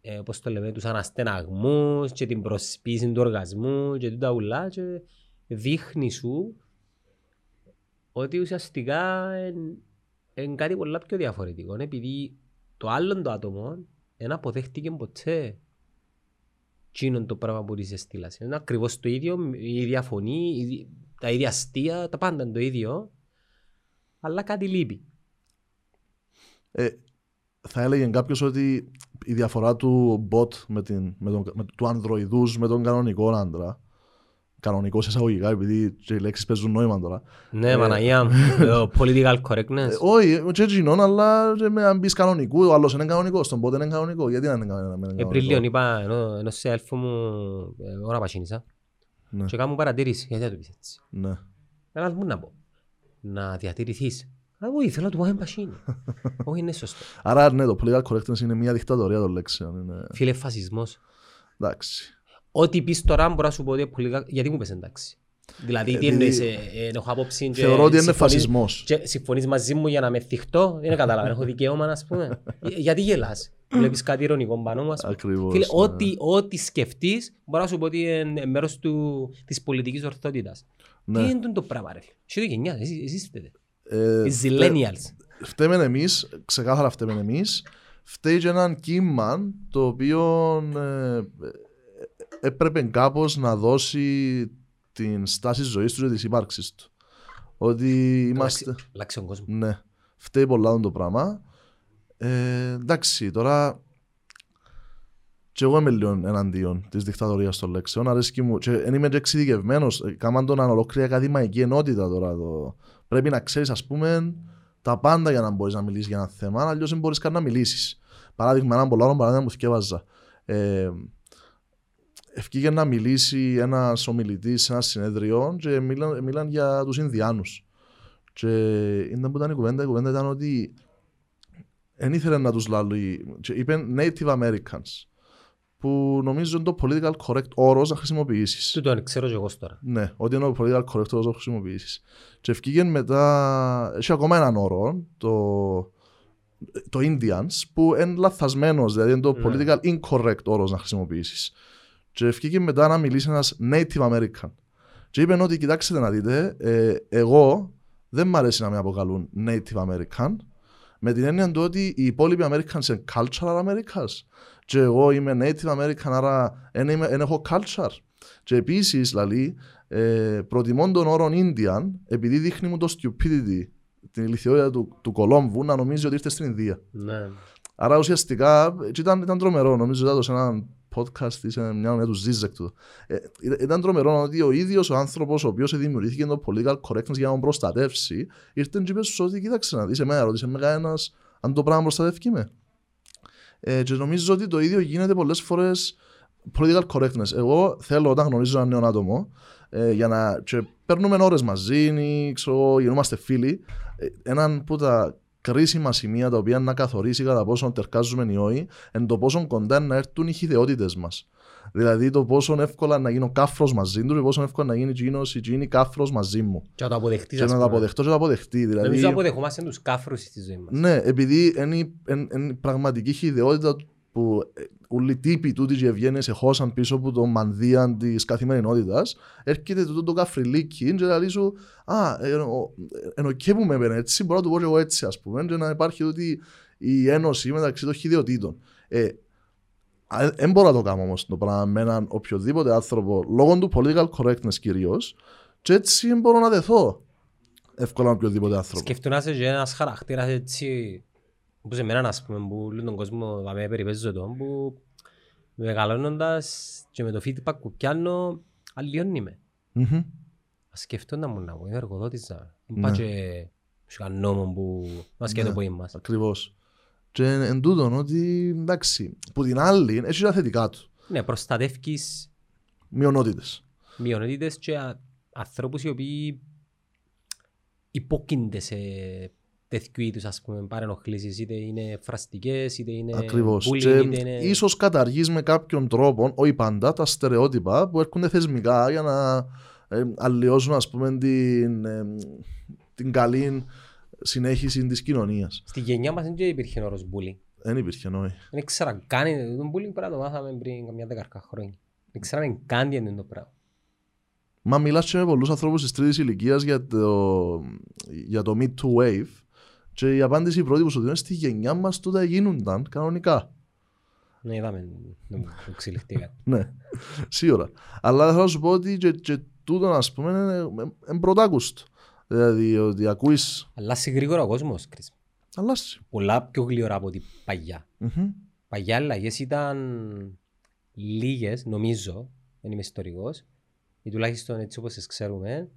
ε, όπως το λέμε, τους αναστεναγμούς και την προσπίση του οργασμού και τούτα ουλά και δείχνει σου ότι ουσιαστικά είναι κάτι πολύ πιο διαφορετικό, επειδή το άλλο το άτομο δεν αποδέχτηκε ποτέ είναι το πράγμα που είσαι στείλας. Είναι ακριβώς το ίδιο, η ίδια φωνή, τα ίδια αστεία, τα πάντα είναι το ίδιο, αλλά κάτι λείπει. Ε, θα έλεγε κάποιος ότι η διαφορά του bot με, την, με τον, με, του ανδροειδούς με τον κανονικό άντρα κανονικός εισαγωγικά, επειδή οι λέξεις παίζουν νόημα τώρα. Ναι, μαναγία μου. Political correctness. Ε, όχι, και γίνον, αλλά αν πεις κανονικού, ο άλλος είναι κανονικός, τον πότε είναι κανονικό. Γιατί να είναι κανονικό. Επριλίον είπα, ενώ σε έλφο μου, ε, ώρα πασίνησα, ναι. και κάνω παρατήρηση, γιατί δεν το πεις έτσι. Ναι. Ένα μου να πω, να διατηρηθείς. Εγώ ήθελα να του πω πασίνη. *laughs* Όχι, είναι σωστό. Άρα ναι, το political correctness είναι μια δικτατορία των λέξεων. Φίλε, φασισμός. Εντάξει. Ό,τι πεις τώρα μπορώ να σου πω ότι πολύ... γιατί μου πες εντάξει. Δηλαδή, τι εννοείς, ε, ε, έχω άποψη και Θεωρώ ότι είναι φασισμός. Και συμφωνείς μαζί μου για να με θυχτώ, δεν καταλαβαίνω, έχω δικαίωμα να πούμε. γιατί γελάς, βλέπεις κάτι ηρωνικό πάνω μου. Ακριβώς. Φίλε, ναι. ό,τι, ό,τι σκεφτείς, μπορώ να σου πω ότι είναι μέρος του, της πολιτικής ορθότητας. Ναι. Τι είναι το πράγμα ρε. Σε το γενιάς, εσείς φταίτε. Ε, Οι zillennials. Φταίμε εμείς, ξεκάθαρα φταίμε εμείς. Φταίει και έναν κύμα το οποίο ε, έπρεπε κάπως να δώσει την στάση ζωής του και της ύπαρξη του. Ότι είμαστε. Λάξει ο κόσμος. Ναι. Φταίει πολλά το πράγμα. Ε, εντάξει, τώρα. Και εγώ είμαι λίγο εναντίον της δικτατορίας των λέξεων. Αρέσκει μου. Και είμαι και εξειδικευμένος. Κάμαν τον ολόκληρη ακαδημαϊκή ενότητα τώρα. Το... Πρέπει να ξέρεις, ας πούμε, τα πάντα για να μπορείς να μιλήσεις για ένα θέμα. Αλλιώς δεν μπορείς καν να μιλήσεις. Παράδειγμα, ένα πολύ άλλο παράδειγμα που θυκεύαζα. Ε, ευκήγε να μιλήσει ένας ομιλητής σε ένα συνέδριο και μίλαν, μίλαν για τους Ινδιάνους. Και ήταν που ήταν η κουβέντα, η κουβέντα ήταν ότι δεν ήθελε να τους λαλεί. Είπε Native Americans. Που νομίζω είναι το political correct όρος να χρησιμοποιήσεις. Τι το ξέρω και εγώ τώρα. Ναι, ότι είναι το political correct όρος να χρησιμοποιήσεις. Και ευκήγε μετά. Έχει ακόμα έναν όρο, το, το Indians, που είναι λαθασμένος, δηλαδή είναι το ναι. political incorrect όρος να χρησιμοποιήσεις. Και ευκήκε μετά να μιλήσει ένας Native American. Και είπε ότι κοιτάξτε να δείτε, ε, εγώ δεν μ' αρέσει να με αποκαλούν Native American, με την έννοια του ότι οι υπόλοιποι Americans είναι cultural Americans. Και εγώ είμαι Native American, άρα δεν έχω culture. Και επίσης, δηλαδή, ε, προτιμώ τον όρο Indian, επειδή δείχνει μου το stupidity, την ηλικιότητα του, του Κολόμβου, να νομίζει ότι ήρθε στην Ινδία. Ναι. Άρα ουσιαστικά ήταν, ήταν τρομερό. Νομίζω ότι έδωσε έναν podcast σε μια μέρα του Ζίζεκ του. Ε, ήταν τρομερό ότι ο ίδιος ο άνθρωπος ο οποίος δημιουργήθηκε το political correctness για να τον προστατεύσει, ήρθε και είπε σου ότι κοίταξε να δεις, εμένα ρωτήσε με κανένα αν το πράγμα προστατεύει με. Ε, και νομίζω ότι το ίδιο γίνεται πολλές φορές political correctness. Εγώ θέλω όταν γνωρίζω ένα νέο άτομο ε, για να και παίρνουμε ώρες μαζί, ξέρω, γινόμαστε φίλοι. Ε, έναν που τα κρίσιμα σημεία τα οποία να καθορίσει κατά πόσο τερκάζουμε ή όχι, εν το πόσο κοντά να έρθουν οι χιδεότητε μας. Δηλαδή το πόσο εύκολα να γίνω κάφρος μαζί του και πόσο εύκολα να γίνει εκείνος ή εκείνη κάφρος μαζί μου. Και να το αποδεχτείς. Και να το αποδεχτώ και να το αποδεχτεί. Δηλαδή... Νομίζω αποδεχόμαστε τους κάφρους στη ζωή μας. Ναι, επειδή είναι η πραγματική χιδεότητα που όλοι οι τύποι τούτοι και ευγένειες εχώσαν πίσω από το μανδύαν της καθημερινότητας, έρχεται το, το καφριλίκι και λέει σου Α, ενώ, ενώ και που με έπαιρνε έτσι, μπορώ να το πω και εγώ έτσι, ας πούμε, και να υπάρχει ότι η ένωση μεταξύ των χειδιωτήτων. Ε, δεν μπορώ να το κάνω όμως το πράγμα με έναν οποιοδήποτε άνθρωπο λόγω του political correctness κυρίως, και έτσι μπορώ να δεθώ εύκολα με οποιοδήποτε άνθρωπο. Σκεφτούν να είσαι και ένας χαρακτήρας έτσι που σε μένα ας πούμε που όλο τον κόσμο θα με περιπέζω το που μεγαλώνοντας και με το feedback που πιάνω αλλιώνει με. Μμμ. Ας σκεφτούν να μου να πω, είμαι εργοδότης να Ναι. πάω και σε έναν νόμο που μας και το ποίημα μας. Ακριβώς. Και εν τούτον ότι εντάξει, που την άλλη έχει τα θετικά του. Ναι, προστατεύκεις Μειονότητες. μειονότητες και α- ανθρώπους οι οποίοι υπόκεινται σε τέτοιου είδους ας πούμε παρενοχλήσεις είτε είναι φραστικές είτε είναι Ακριβώς. bullying Και είτε είναι... ίσως καταργείς με κάποιον τρόπο, όχι πάντα, τα στερεότυπα που έρχονται θεσμικά για να ε, αλλοιώσουν ας πούμε την, ε, την καλή συνέχιση της κοινωνίας. Στη γενιά μας δεν υπήρχε όρος bullying. Δεν υπήρχε νόη. Δεν ήξερα καν, το bullying πρέπει να το μάθαμε πριν καμιά δεκαρκά χρόνια. Δεν ξέραμε καν τι είναι το πράγμα. Μα μιλάς και με πολλούς ανθρώπους της τρίτης ηλικίας για το, για το Me Too Wave και η απάντηση πρώτη που σου δίνουν στη γενιά μας τότε γίνονταν κανονικά. Ναι, είδαμε, δεν εξελιχθήκα. *laughs* Ναι, σίγουρα. Αλλά θέλω να σου πω ότι και, και τούτο ας πούμε είναι, είναι πρωτάκουστο. Δηλαδή ότι ακούεις Αλλάσει γρήγορα ο κόσμος, Κρίς. αλλάσει. Πολλά πιο γλυόρα από την παγιά. Μμμ. Παγιά αλλαγές ήταν λίγες, νομίζω, δεν είμαι ιστορικός, ή τουλάχιστον έτσι όπως τις ξέρουμε,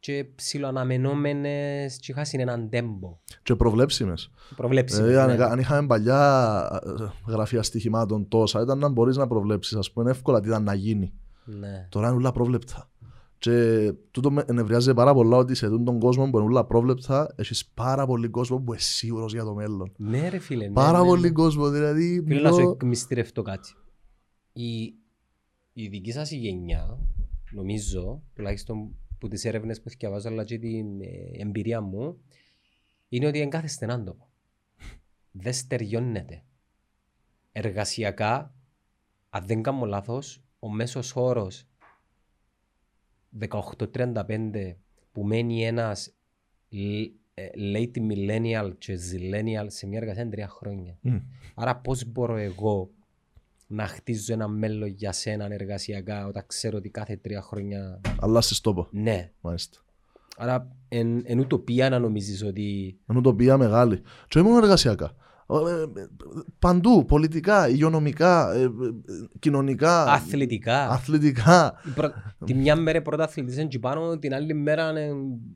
και ψιλοαναμενόμενες και είχαν έναν τέμπο. Και προβλέψιμες. Προβλέψιμες. Δηλαδή, αν, ναι. αν είχαμε παλιά ε, γραφεία στοιχημάτων τόσα, ήταν να μπορείς να προβλέψεις, ας πούμε, εύκολα τι ήταν να γίνει. Ναι. Τώρα είναι όλα πρόβλεπτα. Και τούτο με ενευριάζει πάρα πολλά ότι σε αυτόν τον κόσμο που είναι όλα πρόβλεπτα, έχεις πάρα πολύ κόσμο που είναι σίγουρος για το μέλλον. Ναι ρε φίλε. ναι, Πάρα ναι, πολύ ναι. κόσμο, δηλαδή. Θέλω να σου μιλώ- εκμυστηρευτώ κάτι. Η, η δική σας η γενιά, νομίζω, τουλάχιστον που τις έρευνες που διαβάζω αλλά και την ε, εμπειρία μου, είναι ότι είναι κάθε στενάντοπο. *laughs* Δεν στεριώνεται. Εργασιακά, αν δεν κάνω λάθος, ο μέσος όρος 18-35 που μένει ένας λ- ε, late millennial και zillennial σε μια εργασία είναι τρία χρόνια. Μμ. Άρα πώς μπορώ εγώ να χτίζω ένα μέλλον για σένα εργασιακά όταν ξέρω ότι κάθε τρία χρόνια... Αλλάσεις τόπο. Ναι. Μάλιστα. Άρα εν, εν ουτοπία να νομίζεις ότι... Ενώ το πήγα μεγάλη. Και όχι μόνο εργασιακά. Ε, ε, Παντού, πολιτικά, υγειονομικά, ε, ε, κοινωνικά, Αθλητικά. αθλητικά. Η πρω- Τη μια μέρα πρώτα αθλητής είναι εκεί πάνω, την άλλη μέρα είναι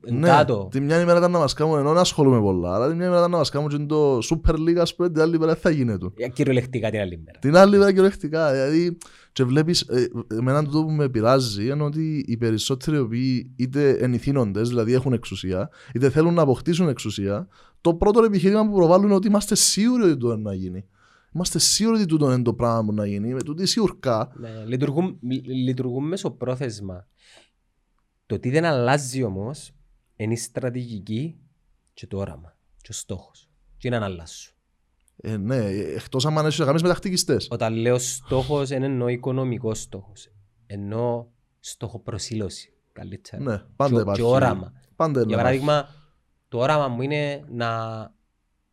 εν Ναι, κάτω. τη μια ημέρα ήταν να μας κάνουν, ενώ να ασχολούμαι πολλά, αλλά τη μια ημέρα ήταν να μας κάνουν και το Super League, ας πούμε, την άλλη μέρα δεν θα γίνεται. Ε, Κυριολεκτικά την άλλη μέρα. Την άλλη μέρα κυριολεκτικά. Δηλαδή, και βλέπεις, ε, εμένα το που με πειράζει είναι ότι οι περισσότεροι οι οποίοι είτε ενηθύνοντες, δηλαδή έχουν εξουσία, είτε θέλουν να αποκτήσουν εξουσία, το πρώτο επιχείρημα που προβάλλουν είναι ότι είμαστε σίγουροι ότι το είναι να γίνει. Είμαστε σίγουροι ότι τούτο είναι το πράγμα που να γίνει. Με τούτη σιουρκά. Ναι, λειτουργούν, λ- λειτουργούν μέσω πρόθεσμα. Το τι δεν αλλάζει όμως είναι η στρατηγική και το όραμα. Και ο στόχος. Τι είναι να αλλάσουν. Ε, ναι, εκτός αν έχεις να κάνεις με τακτικιστέ. Όταν λέω στόχος, δεν εννοώ οικονομικό στόχος. Εννοώ στόχο προσήλωση. Καλύτερα. Ναι, πάντα και, υπάρχει. και όραμα. Πάντα είναι Για να παράδειγμα, το όραμα μου είναι να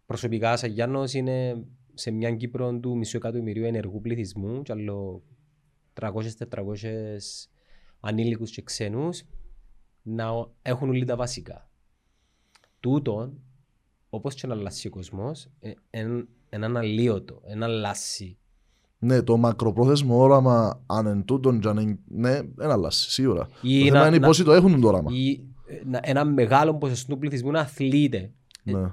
προσωπικά σαν Γιάννος είναι σε μια Κύπρο του μισού εκατομμυρίου ενεργού πληθυσμού και άλλο 300-400 ανήλικους και ξένους να έχουν όλοι τα βασικά. Τούτον, όπως και να αλλάξει ο κόσμος, είναι αναλύωτο, ένα αλλάσει. Ναι, το μακροπρόθεσμο όραμα αν εν τούτον, και αν εν- ναι, δεν αλλάζει, σίγουρα. Ή το θέμα να- είναι να- πόσοι το έχουν το όραμα. Ή ε, να- ένα μεγάλο ποσοστό του πληθυσμού να αθλείται. Ναι.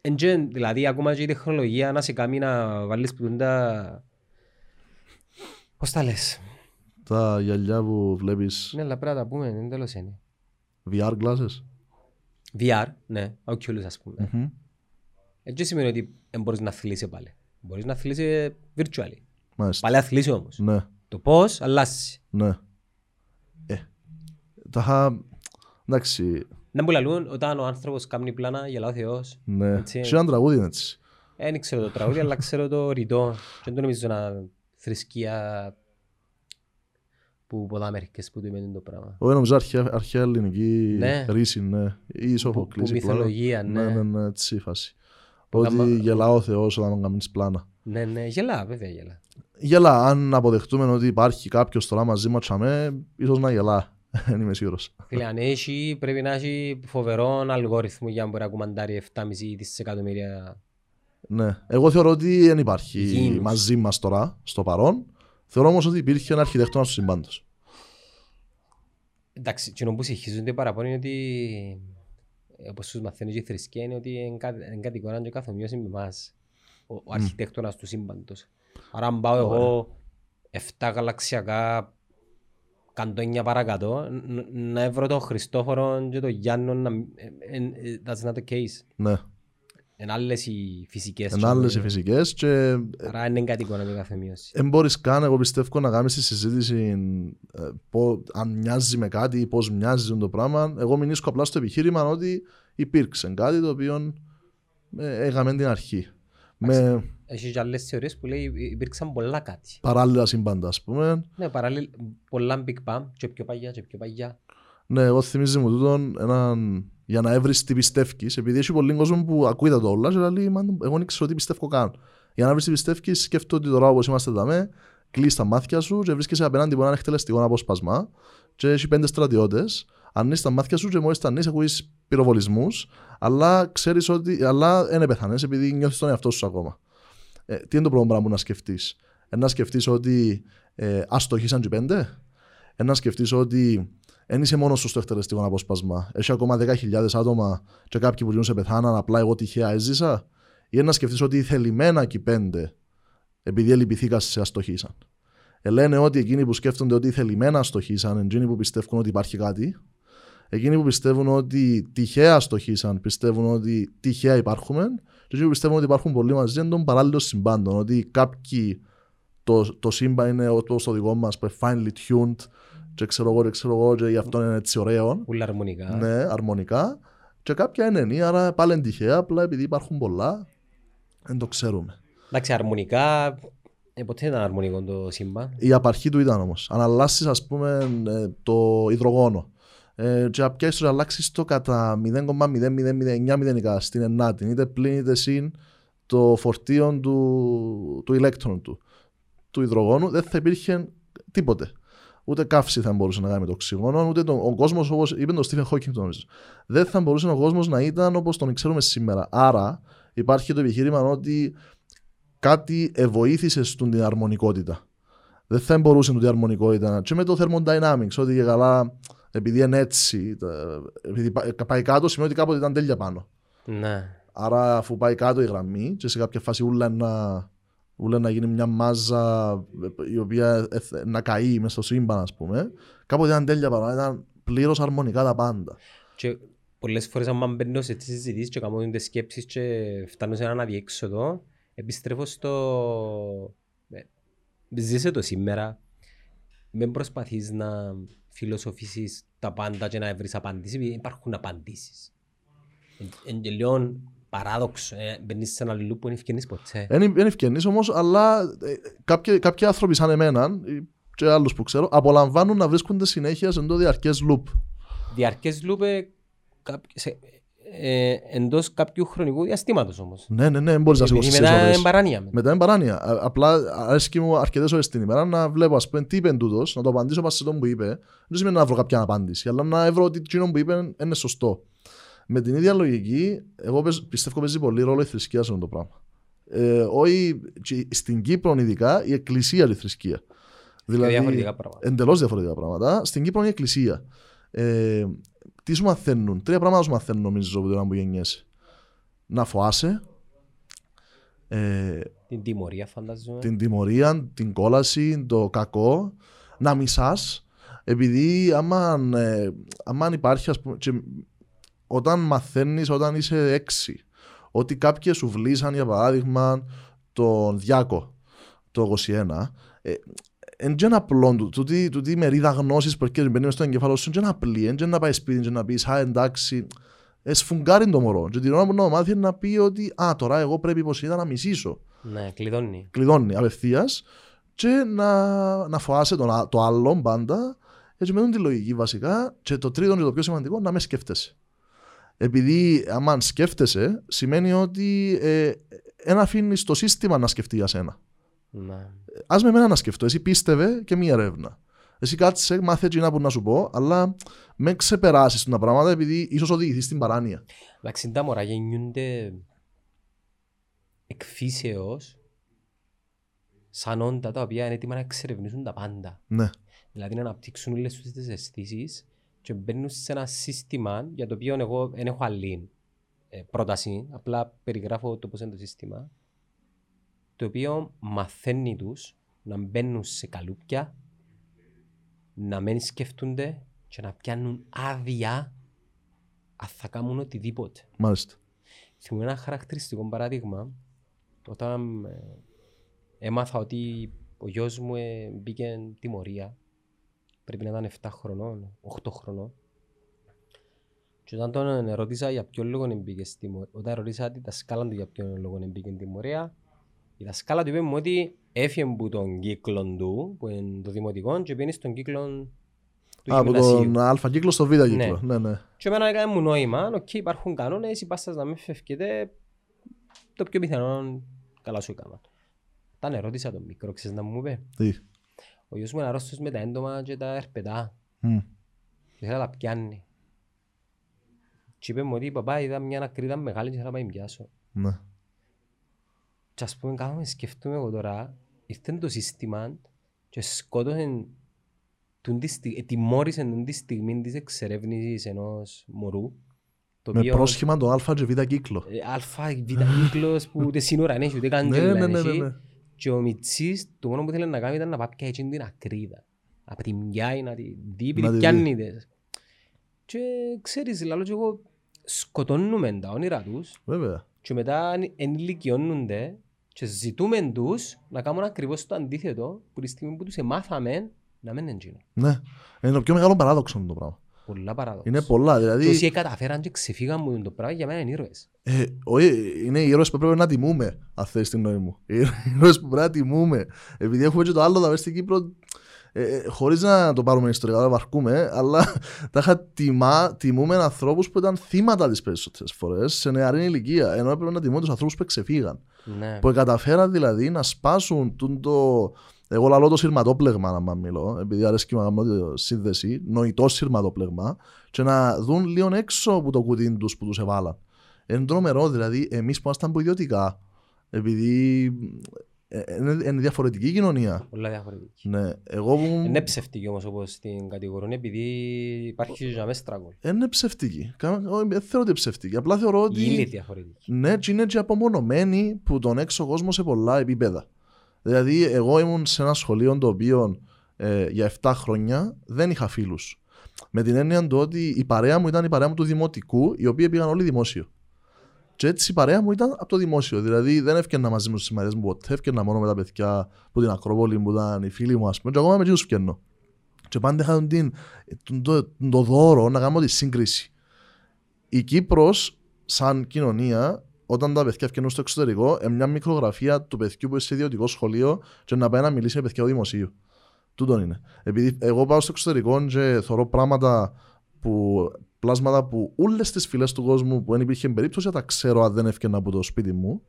Εν και, δηλαδή, ακόμα και η τεχνολογία να σε κάνει να βάλεις που τα... Πώς τα λες; Τα γυαλιά που βλέπεις Ναι, αλλά πρέπει να τα πούμε, δεν τέλος είναι. VR glasses. VR, ναι, Oculus ας πούμε. Μμμ. Έτσι σημαίνει ότι δεν μπορείς να αθλείσαι πάλι. Μπορείς να αθλείσαι virtually. Μάλιστα. Πάλι αθλείσαι όμως. Ναι, Το πώς αλλάζεις. ναι. Ε, τα είχα... Εντάξει, Να μου λαλούν όταν ο άνθρωπος κάνει πλάνα γελά ο Θεός. ναι. Έτσι. Σε ένα τραγούδι είναι έτσι. Δεν ξέρω το τραγούδι, αλλά ξέρω το ρητό. Και δεν το νομίζω να θρησκεία που πολλά Αμερικές που του είπαν το πράγμα. Εγώ νομίζω αρχαία, αρχαία ελληνική Ναι. ρίση, ναι. Ή Που, Σοφοκλής. που η πλάνα. μυθολογία, Ναι, ναι. ναι, ναι, έτσι η φάση. Που Ότι κάμα- γελά ο Θεός όταν κάνεις πλάνα. Ναι, ναι, γελά, βέβαια γελά. Γελά, αν αποδεχτούμε ότι υπάρχει κάποιος τώρα μαζί μας τσαμέ, ίσως να γελά. *laughs* Δεν είμαι σίγουρος. Φίλε, αν έχει, πρέπει να έχει φοβερό αλγόριθμο για να μπορεί να κουμαντάρει 7,5 δισεκατομμύρια. Ναι. Εγώ θεωρώ ότι δεν υπάρχει Γήινους. μαζί μας τώρα, στο παρόν. Θεωρώ όμως ότι υπήρχε ένα αρχιτέκτονα του συμπάντος. Εντάξει, κοινό που συγχύζονται παραπάνω είναι ότι ε, όπως τους μαθαίνεις και η θρησκεία είναι ότι είναι κα- είναι κατηγοράν και καθομοίωση με εμάς ο, ο αρχιτέκτονας του σύμπαντος. Άρα αν πάω εγώ 7 γαλαξιακά καντόνια παρακάτω ν- να έβρω τον Χριστόφορο και τον Γιάννο να... ε, ε, ε, That's not the case. Ναι. Είναι άλλες οι φυσικές. Εν άλλες οι φυσικές και Άρα είναι κατηγοράν με καθομοίωση. δεν μπορείς καν, εγώ πιστεύω, να κάνεις τη συζήτηση ε, πω- αν μοιάζει με κάτι ή πώς μοιάζει το πράγμα. Εγώ μηνίσκω απλά στο επιχείρημα ότι υπήρξε κάτι το οποίο ε, έκαμε την αρχή. Με Έχεις και άλλες θεωρίες που λέει υπήρξαν πολλά κάτι. παράλληλα σύμπαντα, ας πούμε. Ναι, παράλληλα πολλά Big Bang και πιο παγιά και πιο παγιά. Ναι, εγώ θυμίζει μου τούτον έναν, για να έβρεις τι πιστεύεις, επειδή έχει πολλοί κόσμο που ακούει τα το όλα και λέει, «Μαν, εγώ δεν ξέρω τι πιστεύω καν. Για να βρεις τι πιστεύεις, σκέφτομαι ότι τώρα όπως είμαστε εδώ, κλείς τα μάτια σου και βρίσκεσαι απέναντι από έναν εκτελεστικό απόσπασμα και έχει πέντε στρατιώτες, ανοίσεις τα μάτια σου και μόλις τα ανοίσεις ακούεις πυροβολισμούς, αλλά ξέρεις ότι, αλλά δεν πεθανές επειδή νιώθεις τον εαυτό σου ακόμα. Ε, τι είναι το πρώτο πράγμα που να σκεφτείς; Ε, να σκεφτείς ότι ε, αστοχήσαν και οι πέντε. Ε, να σκεφτείς ότι δεν είσαι μόνος σου στο εκτελεστικό απόσπασμα. Έχει ακόμα 10.000 άτομα και κάποιοι που σε πεθάναν, απλά εγώ τυχαία έζησα. Ή να σκεφτείς ότι θελημένα και οι πέντε, επειδή ελλειπηθήκα, σε αστοχήσαν. Ε, λένε ότι εκείνοι που σκέφτονται ότι θελημένα αστοχήσαν, εκείνοι που πιστεύουν ότι υπάρχει κάτι. Εκείνοι που πιστεύουν ότι τυχαία αστοχήσαν, πιστεύουν ότι τυχαία υπάρχουμε. Και εκείνοι που πιστεύουν ότι υπάρχουν πολλοί μαζί, είναι των παράλληλων συμπάντων. Ότι κάποιοι το, το σύμπαν είναι όπως το δικό μας, finely tuned, και ξέρω εγώ, και ξέρω εγώ, και γι' αυτό είναι έτσι ωραίο. Ούλα αρμονικά. Ναι, αρμονικά. Και κάποια είναι νη, άρα πάλι είναι τυχαία, απλά επειδή υπάρχουν πολλά, δεν το ξέρουμε. Εντάξει, αρμονικά, ε, ποτέ δεν ήταν αρμονικό το σύμπαν. Η απαρχή του ήταν όμως. Αν αλλάξεις, ας πούμε, ε, το υδρογόνο, ε, και πιάσεις να αλλάξεις το κατά 0,0009 μηδενικά στην ενάτη, είτε πλήν είτε συν το φορτίο του, του ηλέκτρων του, του υδρογόνου, δεν θα υπήρχε τίποτε. Ούτε καύση θα μπορούσε να κάνει με το οξυγόνο, ούτε τον, ο κόσμος, όπως είπε τον Στίφεν Χόκινγκ, το νομίζω. Δεν θα μπορούσε ο κόσμος να ήταν όπως τον ξέρουμε σήμερα. Άρα υπάρχει το επιχείρημα ότι κάτι ευοήθησε στον την αρμονικότητα. Δεν θα μπορούσε τούτη η αρμονικότητα. Και με το thermodynamics, ότι και καλά, επειδή είναι έτσι, τα- επειδή πα- πάει κάτω, σημαίνει ότι κάποτε ήταν τέλεια πάνω. Ναι. Άρα, αφού πάει κάτω η γραμμή, και σε κάποια φάση ούλα να, ούλα να γίνει μια μάζα ε, η οποία ε, θε- να καεί μέσα στο σύμπαν, ας πούμε, κάποτε ήταν τέλεια πάνω. Ήταν πλήρως αρμονικά τα πάντα. Και πολλές φορές αν μπαίνω σε τις συζητήσεις και κάνω τις σκέψεις και φτάνω σε έναν αδιέξοδο, επιστρέφω στο... ε, Ζήσε το σήμερα. Μην προσπαθείς να φιλοσοφήσεις τα πάντα και να βρεις απαντήσεις, επειδή υπάρχουν απαντήσεις. Εν και λίγο παράδοξο, ε, μπαίνεις σε ένα loop που δεν ευκαινείς ποτέ. Δεν ευκαινείς όμως, αλλά ε, κάποιοι, κάποιοι άνθρωποι σαν εμένα ε, και άλλους που ξέρω απολαμβάνουν να βρίσκονται συνέχεια σε το διαρκές loop. Διαρκές loop ε, κάπο- σε- ε, εντός κάποιου χρονικού διαστήματος όμως. Ναι, ναι, ναι, δεν μπορείς να Επειδή σηκώσεις μετά ώρες. είναι παράνοια. μετά. Μετά είναι παράνοια. Α- Απλά αρέσκει μου αρκετές ώρες την ημέρα να βλέπω, ας πούμε, τι είπε τούτος, να το απαντήσω πάνω σε τον που είπε. Δεν σημαίνει να βρω κάποια απάντηση, αλλά να βρω ότι εκείνο που είπε είναι σωστό. Με την ίδια λογική, εγώ παίζω- πιστεύω παίζει πολύ ρόλο η θρησκεία σε αυτό το πράγμα. Ε, όχι, και στην Κύπρο ειδικά η εκκλησία είναι η θρησκεία. Δηλαδή, διαφορετικά πράγματα. Εντελώς διαφορετικά πράγματα. Στην Κύπρο είναι η εκκλησία. Ε, τι σου μαθαίνουν, τρία πράγματα σου μαθαίνουν νομίζω από την ώρα που γεννιέσαι. Να φοάσαι, ε, Την τιμωρία φαντάζομαι. την τιμωρία, την κόλαση, το κακό, να μισάς, επειδή άμα, ε, άμα υπάρχει, ας πούμε, και όταν μαθαίνεις, όταν είσαι έξι, ότι κάποιοι σου βλήσαν, για παράδειγμα, τον Διάκο, το 21, ε, εν και ένα απλό του, τούτη, τούτη μερίδα γνώσης που έρχεται μπαίνει μες στο εγκεφάλο σου, εν και ένα απλή, εν και να πάει σπίτι και να πεις, α, εντάξει, εσφουγγάρει το μωρό. Και την ώρα που να το μάθει να πει ότι «Α, τώρα εγώ πρέπει πως είδα να μισήσω». Ναι, κλειδώνει. Κλειδώνει απευθείας και να, να φοάσαι τον, α- το άλλο πάντα έτσι με τη λογική βασικά και το τρίτο και το πιο σημαντικό να μες σκέφτεσαι. Επειδή άμα σκέφτεσαι σημαίνει ότι ε, ένα αφήνεις το σύστημα να σκεφτεί για σένα. Ναι. Α με εμένα να σκεφτώ. Εσύ πίστευε και μία έρευνα. Εσύ κάτσε, μάθε εκείνα που να σου πω, αλλά με ξεπεράσεις τα πράγματα επειδή ίσως οδηγηθείς στην παράνοια. Εντάξει, τα μωρά γεννιούνται εκφύσεως σαν όντα τα οποία είναι έτοιμα να εξερευνήσουν τα πάντα. Ναι. Δηλαδή να αναπτύξουν όλες τους τις αισθήσεις και μπαίνουν σε ένα σύστημα για το οποίο εγώ δεν έχω άλλη ε, πρόταση, απλά περιγράφω το πώς είναι το σύστημα, το οποίο μαθαίνει τους να μπαίνουν σε καλούπια, να μην σκεφτούνται και να πιάνουν άδεια αν θα κάνουν οτιδήποτε. Μάλιστα. Θυμούμαι ένα χαρακτηριστικό παράδειγμα όταν ε, έμαθα ότι ο γιος μου ε, μπήκε τιμωρία πρέπει να ήταν 7 χρονών, 8 χρονών και όταν τον ρώτησα για ποιο λόγο μπήκε στην τιμωρία όταν ρώτησα τη δασκάλα του για ποιο λόγο μπήκε στην τιμωρία η δασκάλα του είπε μου ότι έφυγε από τον κύκλο του που είναι το δημοτικό και πήγαινε στον κύκλο του Από γυμνασίου. τον Α κύκλο στο Β κύκλο. Ναι, ναι. Και εμένα έκανε μου νόημα, οκ, υπάρχουν κανόνες, η πάστας να μην φεύγετε, το πιο πιθανό καλά σου έκανα. Όταν ερώτησα τον μικρό, ξέρεις να μου είπε, Τι; ο γιος μου είναι αρρώστος με τα έντομα και τα ερπετά Μμ. και θέλει να τα πιάνει. Και είπε μου ότι παπά είδα μια ακρίδα μεγάλη και θέλω να πάει πιάσω. Ναι. Και ας πούμε κάθομαι σκεφτούμε εγώ τώρα, ήρθε το σύστημα και σκότωσε τούν τη στι- ετιμώρησε τούν τη στιγμή της εξερεύνησης ενός μωρού το Με οποίο- πρόσχημα το Α και Β κύκλο. Ε, Αλφα, β κύκλος που ούτε σύνορα δεν έχει, ούτε Ναι, καντζέλα ναι, δεν ναι, ναι, έχει. ναι. Και ο Μιτσής, το μόνο που θέλει να κάνει ήταν να πάει πια έτσι την ακρίδα. Από τη μιάει να τη δει, Να επειδή τη δει. πιάνει τες. Και ξέρεις, λαλό και εγώ, σκοτώνουμε τα όνειρα τους Βέβαια. και μετά εν- ενηλικιώνονται και ζητούμε τους να κάνουν ακριβώς το αντίθετο που τη στιγμή που τους εμάθαμε να μην είναι εκείνο. Ναι. Είναι το πιο μεγάλο παράδοξο το πράγμα. Πολλά παράδοξα. Είναι πολλά. Και Δηλαδή, όσοι καταφέραν και ξεφύγαν μου το πράγμα για μένα είναι ήρωες. ε, όχι, είναι οι ήρωες που πρέπει να τιμούμε, αν θες την νόη μου. Οι ήρωες που πρέπει να τιμούμε. Επειδή έχουμε και το άλλο, θα στην Κύπρο, ε, ε, χωρίς να το πάρουμε ιστορικά, να βαρκούμε, αλλά *laughs* τα είχα τιμά, τιμούμε ανθρώπους που ήταν θύματα τις περισσότερες φορές σε νεαρή ηλικία. Ενώ έπρεπε να τιμούμε τους ανθρώπους που ξεφύγαν. Ναι. Που καταφέραν δηλαδή να σπάσουν τούν το. Εγώ λαλώ το σειρματόπλεγμα να μιλώ, επειδή αρέσκει μου να κάνω τη σύνδεση, νοητό σειρματόπλεγμα, και να δουν λίγο έξω από το κουτί τους που τους εβάλαν. Είναι τρομερό, δηλαδή, εμείς που ήμασταν που ιδιωτικά, επειδή ε, ε, είναι, είναι διαφορετική η κοινωνία. Πολλά διαφορετική. Ναι, εγώ που. Είναι ψευτική όμως όπως την κατηγορούν επειδή υπάρχει για μέσα στραγγόλ. Είναι ψευτική. Κα- όχι, Δεν θεωρώ ότι είναι ψευτική. Απλά θεωρώ ότι. Είναι διαφορετική. Ναι, και είναι και απομονωμένοι που τον έξω κόσμο σε πολλά επίπεδα. Δηλαδή, εγώ ήμουν σε ένα σχολείο το οποίο ε, για 7 χρόνια δεν είχα φίλους. Με την έννοια του ότι η παρέα μου ήταν η παρέα μου του δημοτικού, οι οποίοι πήγαν όλοι δημόσιο. Και έτσι η παρέα μου ήταν από το δημόσιο. Δηλαδή δεν έφτιανα μαζί μου στις συμμαχίε μου ποτέ, έφτιανα μόνο με τα παιδιά που την Ακρόπολη που ήταν οι φίλοι μου, ας πούμε. Και ακόμα με εκείνους φτιάχνω. Και πάντα είχα την, τον- το, το δώρο να κάνω τη σύγκριση. Η Κύπρος σαν κοινωνία, όταν τα παιδιά βγαίνουν στο εξωτερικό, είναι μια μικρογραφία του παιδιού που είναι σε ιδιωτικό σχολείο και να πάει να μιλήσει με παιδιά του δημοσίου. Τούτον είναι. Επειδή εγώ πάω στο εξωτερικό και θεωρώ πράγματα που, πλάσματα που όλες τις φυλές του κόσμου που δεν υπήρχε περίπτωση να τα ξέρω αν δεν έφυγαινα από το σπίτι μου.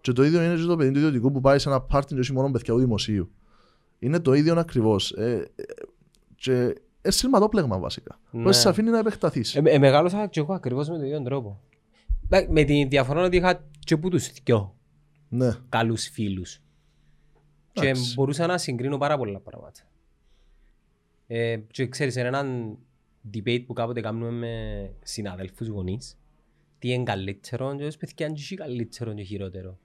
Και το ίδιο είναι και το παιδί του ιδιωτικού που πάει σε ένα πάρτι και όχι μόνο παιδιά του δημοσίου. Είναι το ίδιο ακριβώς. Ε, ε, και είναι σειρματόπλεγμα βασικά. Ναι. Που σε αφήνει να επεκταθείς. Ε, ε, μεγάλωσα και εγώ ακριβώς με τον ίδιο τρόπο. Ε, Με τη διαφορά ότι είχα και που τους δυο ναι. καλούς φίλους. Και Εντάξει. μπορούσα να συγκρίνω πάρα πολλά πράγματα. Ε, και ξέρεις, είναι έναν debate που κάποτε κάνουμε με συναδέλφους γονείς. Τι είναι καλύτερο και ως παιδιά είναι και καλύτερο και χειρότερο.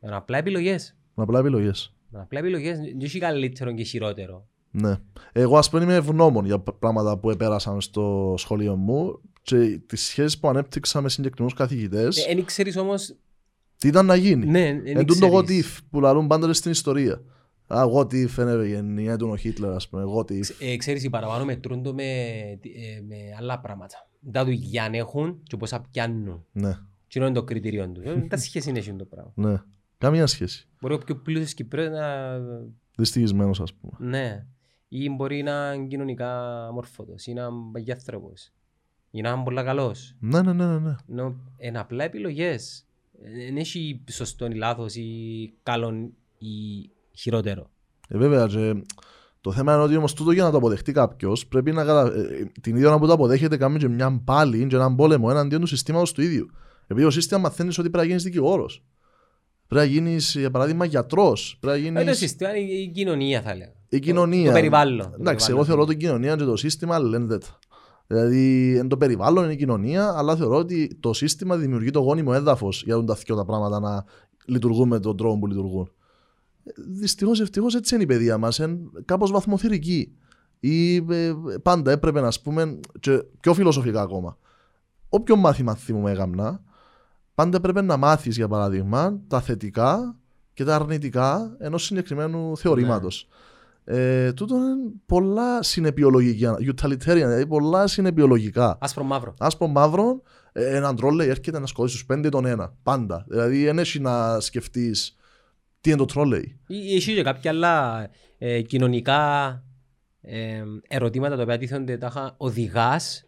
Είναι απλά επιλογές. Με απλά επιλογές. Είναι απλά επιλογές, δεν έχει καλύτερο και χειρότερο. Ναι. Εγώ ας πούμε είμαι ευγνώμων για πράγματα που επέρασαν στο σχολείο μου και τις σχέσεις που ανέπτυξα με συγκεκριμένους καθηγητές. Δεν ξέρεις όμως... τι ήταν να γίνει. Ναι, δεν Εν τούτο εγώ ξέρεις. τι που λαλούν πάντα στην ιστορία. Α, εγώ τι φαίνεται γενναία του ο Χίτλερ, ας πούμε. Εγώ τι. Ε, ξέρεις, οι παραπάνω μετρούν το με, ε, με άλλα πράγματα. Τα του για έχουν και πόσα πιάνουν. Ναι, Τι είναι το κριτήριο τους. Δεν τα σχέση είναι αυτό το πράγμα. ναι. Καμία σχέση. Μπορεί ο πιο πλούσιος Κυπρέος να... Δυστυχισμένος, ας πούμε. Ναι. Ή μπορεί να είναι κοινωνικά μόρφωτος ή να είναι παγιάνθρωπος. Ή να είναι πολλά καλός. Ναι, ναι, ναι, ναι. ναι. Ενώ είναι απλά επιλογές. Δεν έχει σωστό ή λάθος ή καλό ή χειρότερο. Ε, βέβαια, και το θέμα είναι ότι όμως τούτο για να το αποδεχτεί κάποιος, πρέπει να κατα... ε, την ίδια ώρα που το αποδέχεται, κάνει και μια πάλι και έναν πόλεμο εναντίον του συστήματος του ίδιου. Επειδή το σύστημα μαθαίνεις ότι πρέπει να γίνεις δικηγόρος. Πρέπει να γίνεις, για παράδειγμα, γιατρός. Πρέπει να Ε, το γίνει σύστημα είναι η κοινωνία θα λέγα. η κοινωνία. Το περιβάλλον. Το Εντάξει, εγώ περιβάλλον. θεωρώ την κοινωνία και το σύστημα λένε τα. Δηλαδή, εν το περιβάλλον είναι η κοινωνία, αλλά θεωρώ ότι το σύστημα δημιουργεί το γόνιμο έδαφος για να τα δυο τα πράγματα να λειτουργούν με τον τρόπο που λειτουργούν. Δυστυχώς, ευτυχώς έτσι είναι η παιδεία μας. Κάπως βαθμοθυρική. Ή ε, πάντα έπρεπε να πούμε, και πιο φιλοσοφικά ακόμα. Όποιο μάθημα θυμούμε έκαμνα, πάντα έπρεπε να μάθεις, για παράδειγμα, τα θετικά και τα αρνητικά ενός συγκεκριμένου θεωρήματος. Ε, τούτο είναι πολλά συνεπιολογικά, utilitarian, δηλαδή πολλά συνεπιολογικά. Άσπρο μαύρο. Άσπρο μαύρο, ε, έναν τρόλεϊ έρχεται να σκοτώσει τους πέντε τον ένα. Πάντα. Δηλαδή, δεν έχει να σκεφτείς τι είναι το τρόλεϊ. Ή Έχει και κάποια άλλα ε, κοινωνικά ε, ερωτήματα τα οποία τίθενται τάχα οδηγάς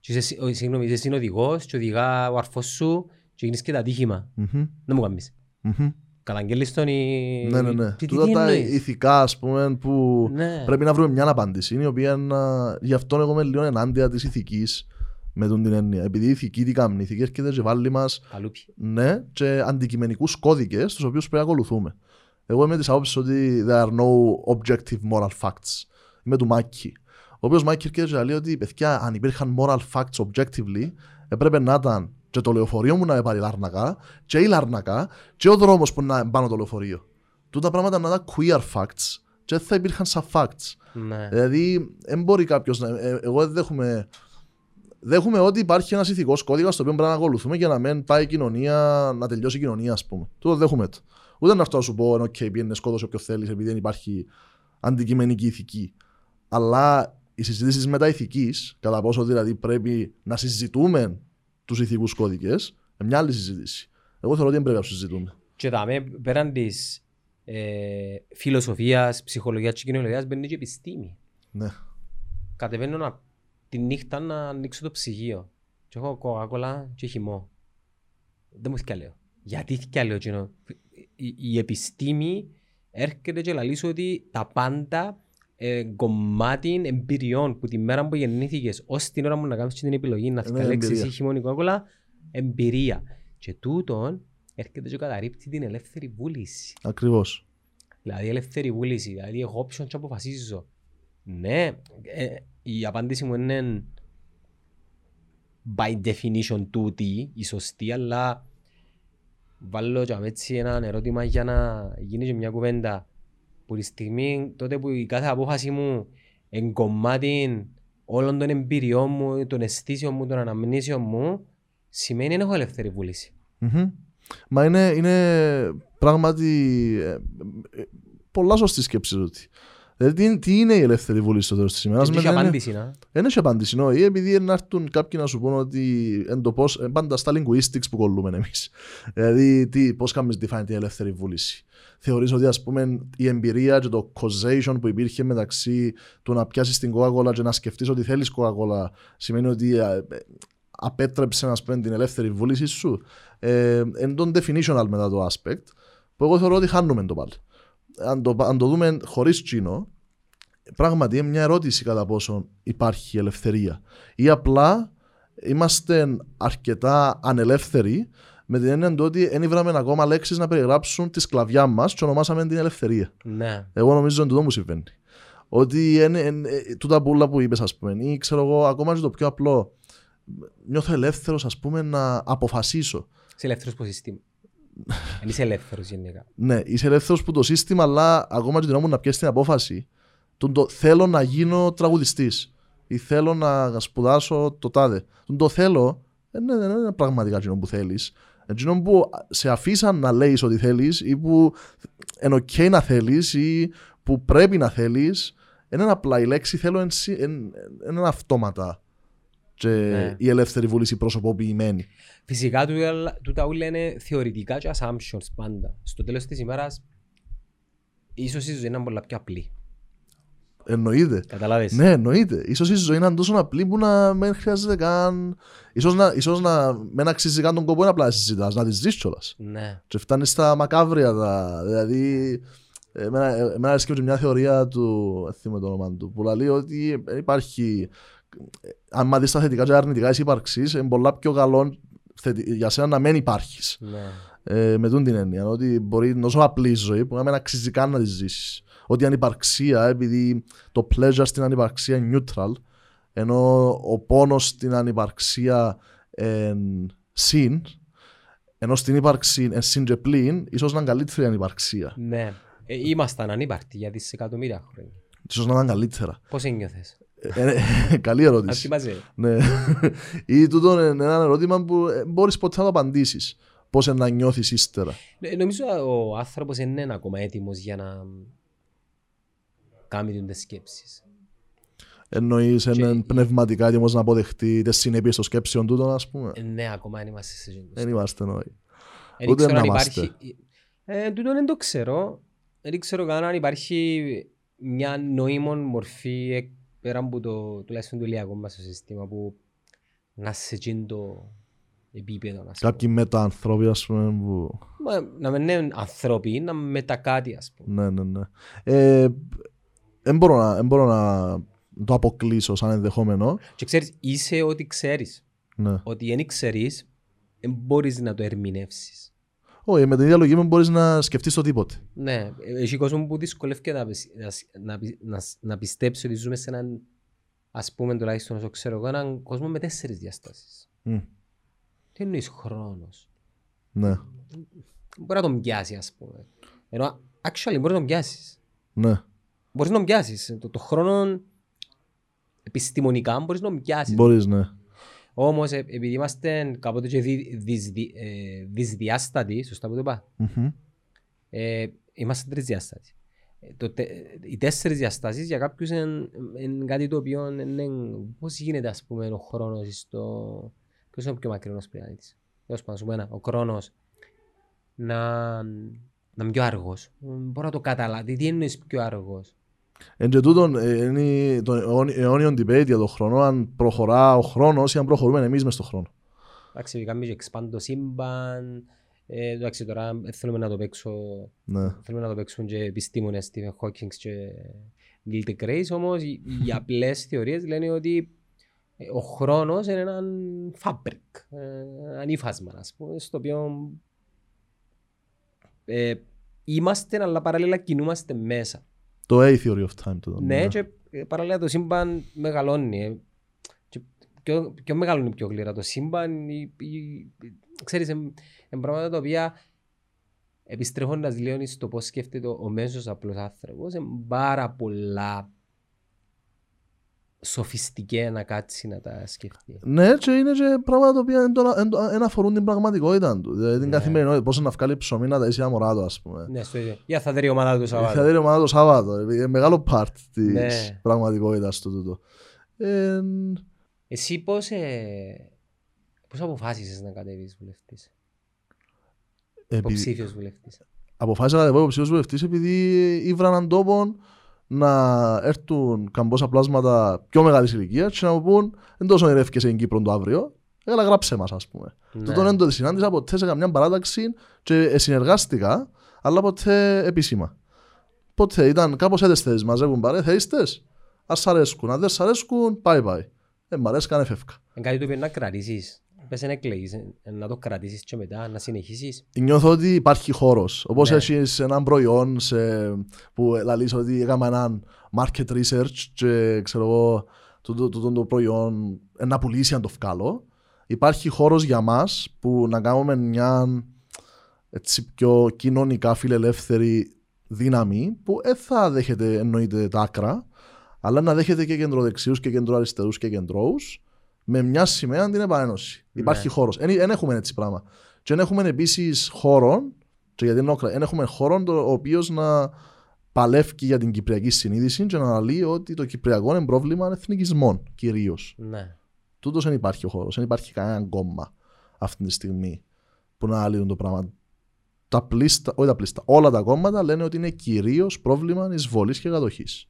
και είσαι, ο- συγγνώμη, είσαι συνοδηγός και οδηγά ο αρφός σου και γίνεις και τα τύχημα. Μμμ, Δεν μου κάνεις. μμμ. Καταγγέλεις τον ή... Ναι, ναι, ναι. Τι, τι, Τούτα τι τα εννοείς; ηθικά, ας πούμε, που Ναι. πρέπει να βρούμε μια απάντηση. Είναι η οποία να... γι' αυτό εγώ είμαι λίγο ενάντια της ηθικής με τον την έννοια. Επειδή η ηθική τι κάνει, η ηθική έρχεται και βάλει μας Καλούπι. ναι, και αντικειμενικούς κώδικες, τους οποίους πρέπει να ακολουθούμε. Εγώ είμαι της άποψης ότι there are no objective moral facts. Είμαι του Μάκη. Ο οποίος Μάκη έρχεται και λέει ότι παιδιά, αν υπήρχαν moral facts objectively, έπρεπε να ήταν και το λεωφορείο μου να με πάρει Λάρνακα, και η Λάρνακα, και ο δρόμος που να πάνω το λεωφορείο. Τούτα πράγματα να ήταν queer facts, και δεν θα υπήρχαν σαν facts. Ναι. Δηλαδή, δεν μπορεί κάποιος να. ε, εγώ δεν δέχομαι. Δέχομαι ότι υπάρχει ένας ηθικός κώδικας στο οποίο πρέπει να ακολουθούμε για να μην πάει η κοινωνία, να τελειώσει η κοινωνία, ας πούμε. Τούτο δέχομαι το. Ούτε να αυτό να σου πω, OK, πήγαινε σκότωσε όποιο θέλεις, επειδή δεν υπάρχει αντικειμενική ηθική. Αλλά οι συζητήσεις μεταηθική, κατά πόσο δηλαδή πρέπει να συζητούμε τους ηθικούς κώδικες, είναι μια άλλη συζήτηση. Εγώ θεωρώ ότι δεν πρέπει να τους συζητούμε. Και δάμε πέραν της ε, φιλοσοφίας, ψυχολογίας και κοινωνίας μπαίνει και επιστήμη. Ναι. Κατεβαίνω να, τη νύχτα να ανοίξω το ψυγείο. Και έχω κοκακόλα και χυμό. Δεν μου θυκαλέω. Γιατί θυκαλέω εκείνο. Η, η επιστήμη έρχεται και λέει σου ότι τα πάντα ε, κομμάτι εμπειριών που τη μέρα που γεννήθηκες ως την ώρα που να κάνεις την επιλογή να Είναι θυκαλέξεις εμπειρία. ή χυμό ή κοκακόλα, εμπειρία. Και τούτον έρχεται και καταρρύπτει την ελεύθερη βούληση. Ακριβώς. Δηλαδή ελεύθερη βούληση, δηλαδή έχω option και αποφασίζω. Ναι, ε, η απάντηση μου είναι by definition τούτη, η σωστή, αλλά βάλω και έτσι ένα ερώτημα για να γίνει και μια κουβέντα που τη στιγμή τότε που η κάθε απόφαση μου εν κομμάτι όλων των εμπειριών μου, των αισθήσεων μου, των αναμνήσεων μου, σημαίνει δεν έχω ελεύθερη βούληση. Μμμ. Μα είναι, είναι πράγματι ε, ε, πολλά σωστή σκέψη ότι. Δηλαδή, τι, τι είναι η ελεύθερη βούληση στο τέλος της ημέρας; Δεν έχει απάντηση, να. Δεν έχει απάντηση. No. Ή επειδή να έρθουν κάποιοι να σου πούνε ότι εν το πώς, ε, πάντα στα linguistics που κολλούμε εμείς. δηλαδή, τι, πώς κάνουμε define την ελεύθερη βούληση. Θεωρείς ότι ας πούμε η εμπειρία και το causation που υπήρχε μεταξύ του να πιάσεις την Coca-Cola και να σκεφτείς ότι θέλεις Coca-Cola σημαίνει ότι ε, ε, απέτρεψε να πούμε, την ελεύθερη βούληση σου. Ε, εν τον definitional μετά το aspect, που εγώ θεωρώ ότι χάνουμε το πάλι. Αν το, αν το δούμε χωρίς τσίνο, πράγματι είναι μια ερώτηση κατά πόσο υπάρχει ελευθερία. Ή απλά είμαστε αρκετά ανελεύθεροι με την έννοια του ότι δεν βράμε ακόμα λέξεις να περιγράψουν τη σκλαβιά μας και ονομάσαμε την ελευθερία. Ναι. Εγώ νομίζω ότι αυτό μου συμβαίνει. Ότι είναι, είναι, ε, τούτα πουλά που είπες, ας πούμε, ή ξέρω εγώ, ακόμα και το πιο απλό. Νιώθω ελεύθερος, ας πούμε, να αποφασίσω. Είσαι ελεύθερος που συστήμα. Δεν είσαι ελεύθερος γενικά. Ναι, είσαι ελεύθερος που το σύστημα, αλλά ακόμα και την ώρα μου να πιέσεις την απόφαση, τον το θέλω να γίνω τραγουδιστής ή θέλω να σπουδάσω το τάδε. Τον το θέλω, δεν είναι, δεν είναι πραγματικά εκείνο που θέλεις. Εκείνο που σε αφήσαν να λέεις ό,τι θέλεις ή που είναι ok να θέλεις ή που πρέπει να θέλεις, είναι απλά η λέξη θέλω εν, σι- εν- εν- είναι αυτόματα και Ναι. η ελεύθερη βούληση προσωποποιημένη. Φυσικά τούτα- τούτα όλα είναι θεωρητικά και assumptions πάντα. Στο τέλος της ημέρας, ίσως η ζωή είναι πολλά πιο απλή. Εννοείται. Καταλάβες. Ναι, εννοείται. Ίσως η ζωή να είναι τόσο απλή που να μην χρειάζεται καν. ίσως να, ίσως να μην αξίζει καν τον κόπο να απλά να συζητάς, να τη ζεις κιόλας. Ναι. Και φτάνεις στα μακάβρια τα. Δηλαδή, εμένα, εμένα αρέσκει και μια θεωρία του, δεν θυμάμαι το όνομα του, που λέει ότι δεν υπάρχει. Αν μα δεις τα θετικά και αρνητικά τη ύπαρξη, είναι πολλά πιο καλό θετι- για σένα να μην υπάρχεις. Ναι. Ε, με τούν την έννοια. Ότι μπορεί να είναι τόσο απλή η ζωή που να μην αξίζει καν να της ζήσεις. Ότι η ανυπαρξία, επειδή το pleasure στην ανυπαρξία είναι neutral, ενώ ο πόνος στην ανυπαρξία είναι συν, ενώ στην ύπαρξη είναι συν και πλήν, ίσως να είναι καλύτερη η ανυπαρξία. Ναι. Ε, ήμασταν ανύπαρτοι για δισεκατομμύρια χρόνια. σω να ήταν καλύτερα. Πώς ένιωθες; Ε, ε, καλή ερώτηση. Αυτή μαζί. Ναι. *laughs* Ή τούτο είναι ένα ερώτημα που μπορείς ποτέ να το απαντήσεις. Πώς να νιώθεις ύστερα. Ε, Νομίζω ο άνθρωπος δεν είναι ακόμα έτοιμος για να κάνει τις σκέψεις. Εννοείς Και- έναν πνευματικά έτοιμο να αποδεχτεί τις συνέπειες των σκέψεων τούτων, ας πούμε. Ε, Ναι, ακόμα δεν είμαστε σε αυτό. Δεν είμαστε εννοεί. Δεν Ούτε ξέρω να αν είμαστε. υπάρχει... Ε, τούτο δεν το ξέρω. Δεν ξέρω καν αν υπάρχει μια νοήμων μορφή εκ- πέρα από το τουλάχιστον το ηλιακό μας το σύστημα που να σε εκείνο το επίπεδο. ας πούμε. Κάποιοι μετανθρώποι, ας πούμε. Που... Μα, Να μην είναι ανθρώποι, να μετα κάτι ας πούμε. Ναι, ναι, ναι. Ε, δεν μπορώ, να, δεν μπορώ να το αποκλείσω σαν ενδεχόμενο. Και ξέρεις, είσαι ό,τι ξέρεις. Ναι. Ότι δεν ξέρεις, δεν μπορείς να το ερμηνεύσεις. Όχι, με την ίδια λογική μπορείς να σκεφτείς το τίποτε. Ναι, έχει κόσμο που δυσκολεύεται να, πισ- να, σ- να, πι- να, σ- να πιστέψει ότι ζούμε σε έναν, ας πούμε τουλάχιστον όσο ξέρω εγώ, έναν κόσμο με τέσσερις διαστάσεις. Μμ, Τι εννοείς χρόνος. Ναι, Μπορεί να τον πιάσει, ας πούμε. Ενώ, actually, μπορεί να τον πιάσεις. ναι. Μπορείς να τον πιάσεις. Το, το χρόνο, επιστημονικά, μπορείς να τον πιάσεις. Μπορείς, ναι. Όμως, ε, επειδή είμαστε κάποτε και δι, δυσδι- ε, δυσδιάστατοι, σωστά που το είπα, Μμμ. Ε, είμαστε τρισδιάστατοι. Ε, το τε- οι τέσσερις διαστάσεις για κάποιους είναι, είναι κάτι το οποίο είναι, πώς γίνεται ας πούμε ο χρόνος στο... Ποιος είναι ο πιο μακρινός πλανήτης. Τέλος πάντων, σου πω ένα, ο χρόνος να, να είναι πιο αργός. Μπορώ να το καταλάβει. Τι εννοείς πιο αργός. Εν και τούτον, ε, είναι το αιώνι- αιώνιο debate για τον χρόνο, αν προχωρά ο χρόνος ή αν προχωρούμε εμείς μες στον χρόνο. Εντάξει, κάνουμε και expand το σύμπαν. Ε, εντάξει, τώρα δεν θέλουμε να το παίξω Ναι. Θέλουμε να το παίξουν και επιστήμονες Stephen Hawking και Neil deGrasse, όμως οι, οι απλές *laughs* θεωρίες λένε ότι ε, ο χρόνος είναι ένα fabric, ε, ένα ύφασμα, ας πούμε, στο οποίο ε, είμαστε, αλλά παράλληλα κινούμαστε μέσα. Το A theory of time. Τούτο, Ναι, και ε, παράλληλα το σύμπαν μεγαλώνει. ε. Και πιο, πιο μεγαλώνει πιο γλύρα το σύμπαν. η- η- ξέρεις, είναι πράγματα τα οποία επιστρέφοντας λίγο στο πώς σκέφτεται ο μέσος απλός άνθρωπος, είναι πάρα πολλά σοφιστικέ να κάτσει να τα σκεφτεί. Ναι, και είναι και πράγματα τα οποία εν το- εν το- εν αφορούν την πραγματικότητα του. Δηλαδή την Ναι. καθημερινότητα, πώς να βγάλει ψωμί να τα ίσει ένα μωρά του, ας πούμε. Ναι, στο ίδιο. Για θα δει η ομάδα του Θα Σαββάτου. δει ομάδα το Σάββατο, επειδή είναι μεγάλο part της Ναι. πραγματικότητας του τούτο. Ε, Εσύ πώς, ε, πώς αποφάσισες να κατέβεις βουλευτής, επειδή, υποψήφιος βουλευτής. αποφάσισα να κατεβώ υποψήφιος βουλευτής επειδή ήβρα έναν τόπο να έρθουν καμπόσα πλάσματα πιο μεγάλης ηλικίας και να μου πούν «Εν τόσο ηρεύκεσαι στην Κύπρο το αύριο, έλα γράψε μας ας πούμε». Ναι. Τούτον δεν το συνάντησα ποτέ σε καμιά παράταξη και συνεργάστηκα, αλλά ποτέ επίσημα. Ποτέ ήταν κάπως έτες θέσεις, μαζεύουν παρέ, θέλεις τες, ας σ' αρέσκουν, αν δεν σ' αρέσκουν, πάει πάει. Ε, μ' αρέσκαν, εφεύκα. Είναι κάτι το οποίο να κρατήσεις. Πες να εκλέγεις, ε, να το κρατήσεις και μετά να συνεχίσεις. Νιώθω ότι υπάρχει χώρος. Όπως Ναι. έχεις έναν προϊόν σε, που λαλείς ότι έκαμε έναν market research και ξέρω εγώ το, το, το, το προϊόν ε, να πουλήσει αν το βγάλω. Υπάρχει χώρος για μας που να κάνουμε μια έτσι πιο κοινωνικά φιλελεύθερη δύναμη που δεν θα δέχεται εννοείται τα άκρα αλλά να δέχεται και κεντροδεξιούς και κεντροαριστερούς και κεντρώους με μια σημαία την επανένωση. Ναι. Υπάρχει χώρος. Δεν έχουμε έτσι πράγμα. Και δεν έχουμε επίσης χώρο, και γιατί είναι δεν έχουμε χώρο το, ο οποίος να παλεύει για την κυπριακή συνείδηση και να λέει ότι το κυπριακό είναι πρόβλημα εθνικισμών κυρίως. Ναι. Τούτος δεν υπάρχει ο χώρος, δεν υπάρχει κανένα κόμμα αυτή τη στιγμή που να λύνουν το πράγμα. Τα πλήστα, όχι τα πλήστα, όλα τα κόμματα λένε ότι είναι κυρίως πρόβλημα εισβολής και κατοχής.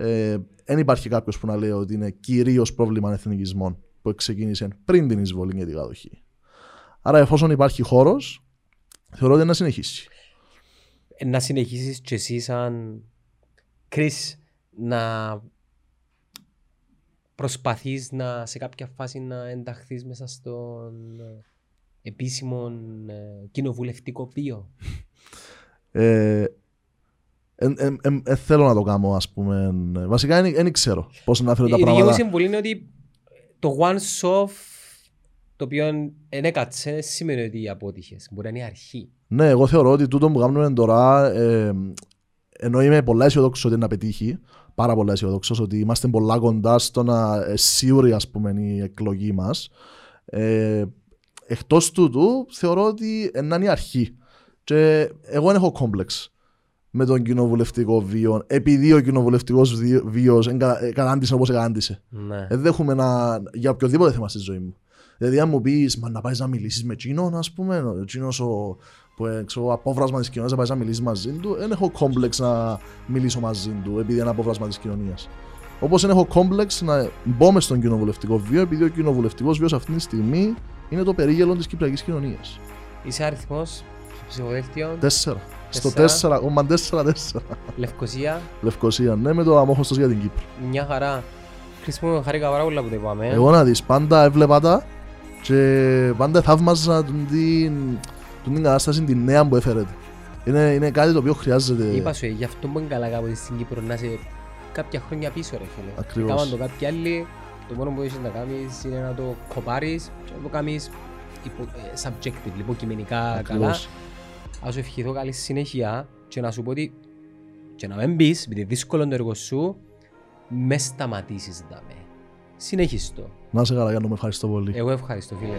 Ε, δεν υπάρχει κάποιος που να λέει ότι είναι κυρίως πρόβλημα εθνικισμών που ξεκίνησε πριν την εισβολή και την κατοχή. Άρα, εφόσον υπάρχει χώρος, θεωρώ ότι να συνεχίσει. Ε, να συνεχίσεις και εσύ, σαν Κρις, να προσπαθείς να, σε κάποια φάση να ενταχθείς μέσα στον ε, επίσημο ε, κοινοβουλευτικό βίο. Ε, ε, θέλω να το κάνω, ας πούμε. Βασικά δεν ξέρω πώς να θέλω τα πράγματα. Η δική μου συμβουλή είναι ότι το one off το οποίο δεν έκατσε σημαίνει ότι απότυχες. Μπορεί να είναι η αρχή. Ναι, εγώ θεωρώ ότι τούτο που κάνουμε τώρα ε, ενώ είμαι πολλά αισιοδόξος ότι να πετύχει, πάρα πολλά αισιοδόξος ότι είμαστε πολλά κοντά στο να ε, σίγουρη ας πούμε η εκλογή μας. Ε, Εκτός τούτου, θεωρώ ότι να είναι η αρχή. Και εγώ δεν έχω κόμπλεξ με τον κοινοβουλευτικό βίο, επειδή ο κοινοβουλευτικός βίος κατάντησε όπως κατάντησε. Ναι. Δεν έχουμε να, για οποιοδήποτε θέμα στη ζωή μου. Δηλαδή, αν μου πεις, να πάεις να μιλήσεις με Τσίνο, ας πούμε, ο Τσίνο ο, που ε, ξέρω, απόβρασμα της κοινωνίας να πάεις να μιλήσεις μαζί του, δεν έχω κόμπλεξ να μιλήσω μαζί του επειδή είναι απόβρασμα της κοινωνίας. Όπως δεν έχω κόμπλεξ να μπω μες στον κοινοβουλευτικό βίο, επειδή ο κοινοβουλευτικός βίος αυτή τη στιγμή είναι το περίγελο της κυπριακής κοινωνίας. Είσαι αριθμός στο ψηφοδέλτιο. Τέσσερα. Στο 4,44. Λευκοσία. Λευκοσία, ναι, με το αμόχωστος για την Κύπρο. Μια χαρά. Χρησιμοποιώ χαρήκα πάρα πολλά που το είπαμε. Εγώ να δεις, πάντα έβλεπα τα και πάντα θαύμαζα την, την κατάσταση την νέα που έφερε. Είναι, είναι κάτι το οποίο χρειάζεται. Είπα σου, γι' αυτό που είναι καλά κάποτε στην Κύπρο να είσαι κάποια χρόνια πίσω ρε φίλε. Ακριβώς. Κάμαν το κάποιοι άλλοι, το μόνο που έχεις να κάνεις είναι να το κοπάρεις και να το κάνεις υπο, ε, subjective, υποκειμενικά Ακριβώς. καλά να σου ευχηθώ καλή συνέχεια και να σου πω ότι και να μην μπει, επειδή δύσκολο το έργο σου, μες σταματήσεις να με. Συνέχισε. Να σε καλά, Γιάννο, με ευχαριστώ πολύ. Εγώ ευχαριστώ, φίλε.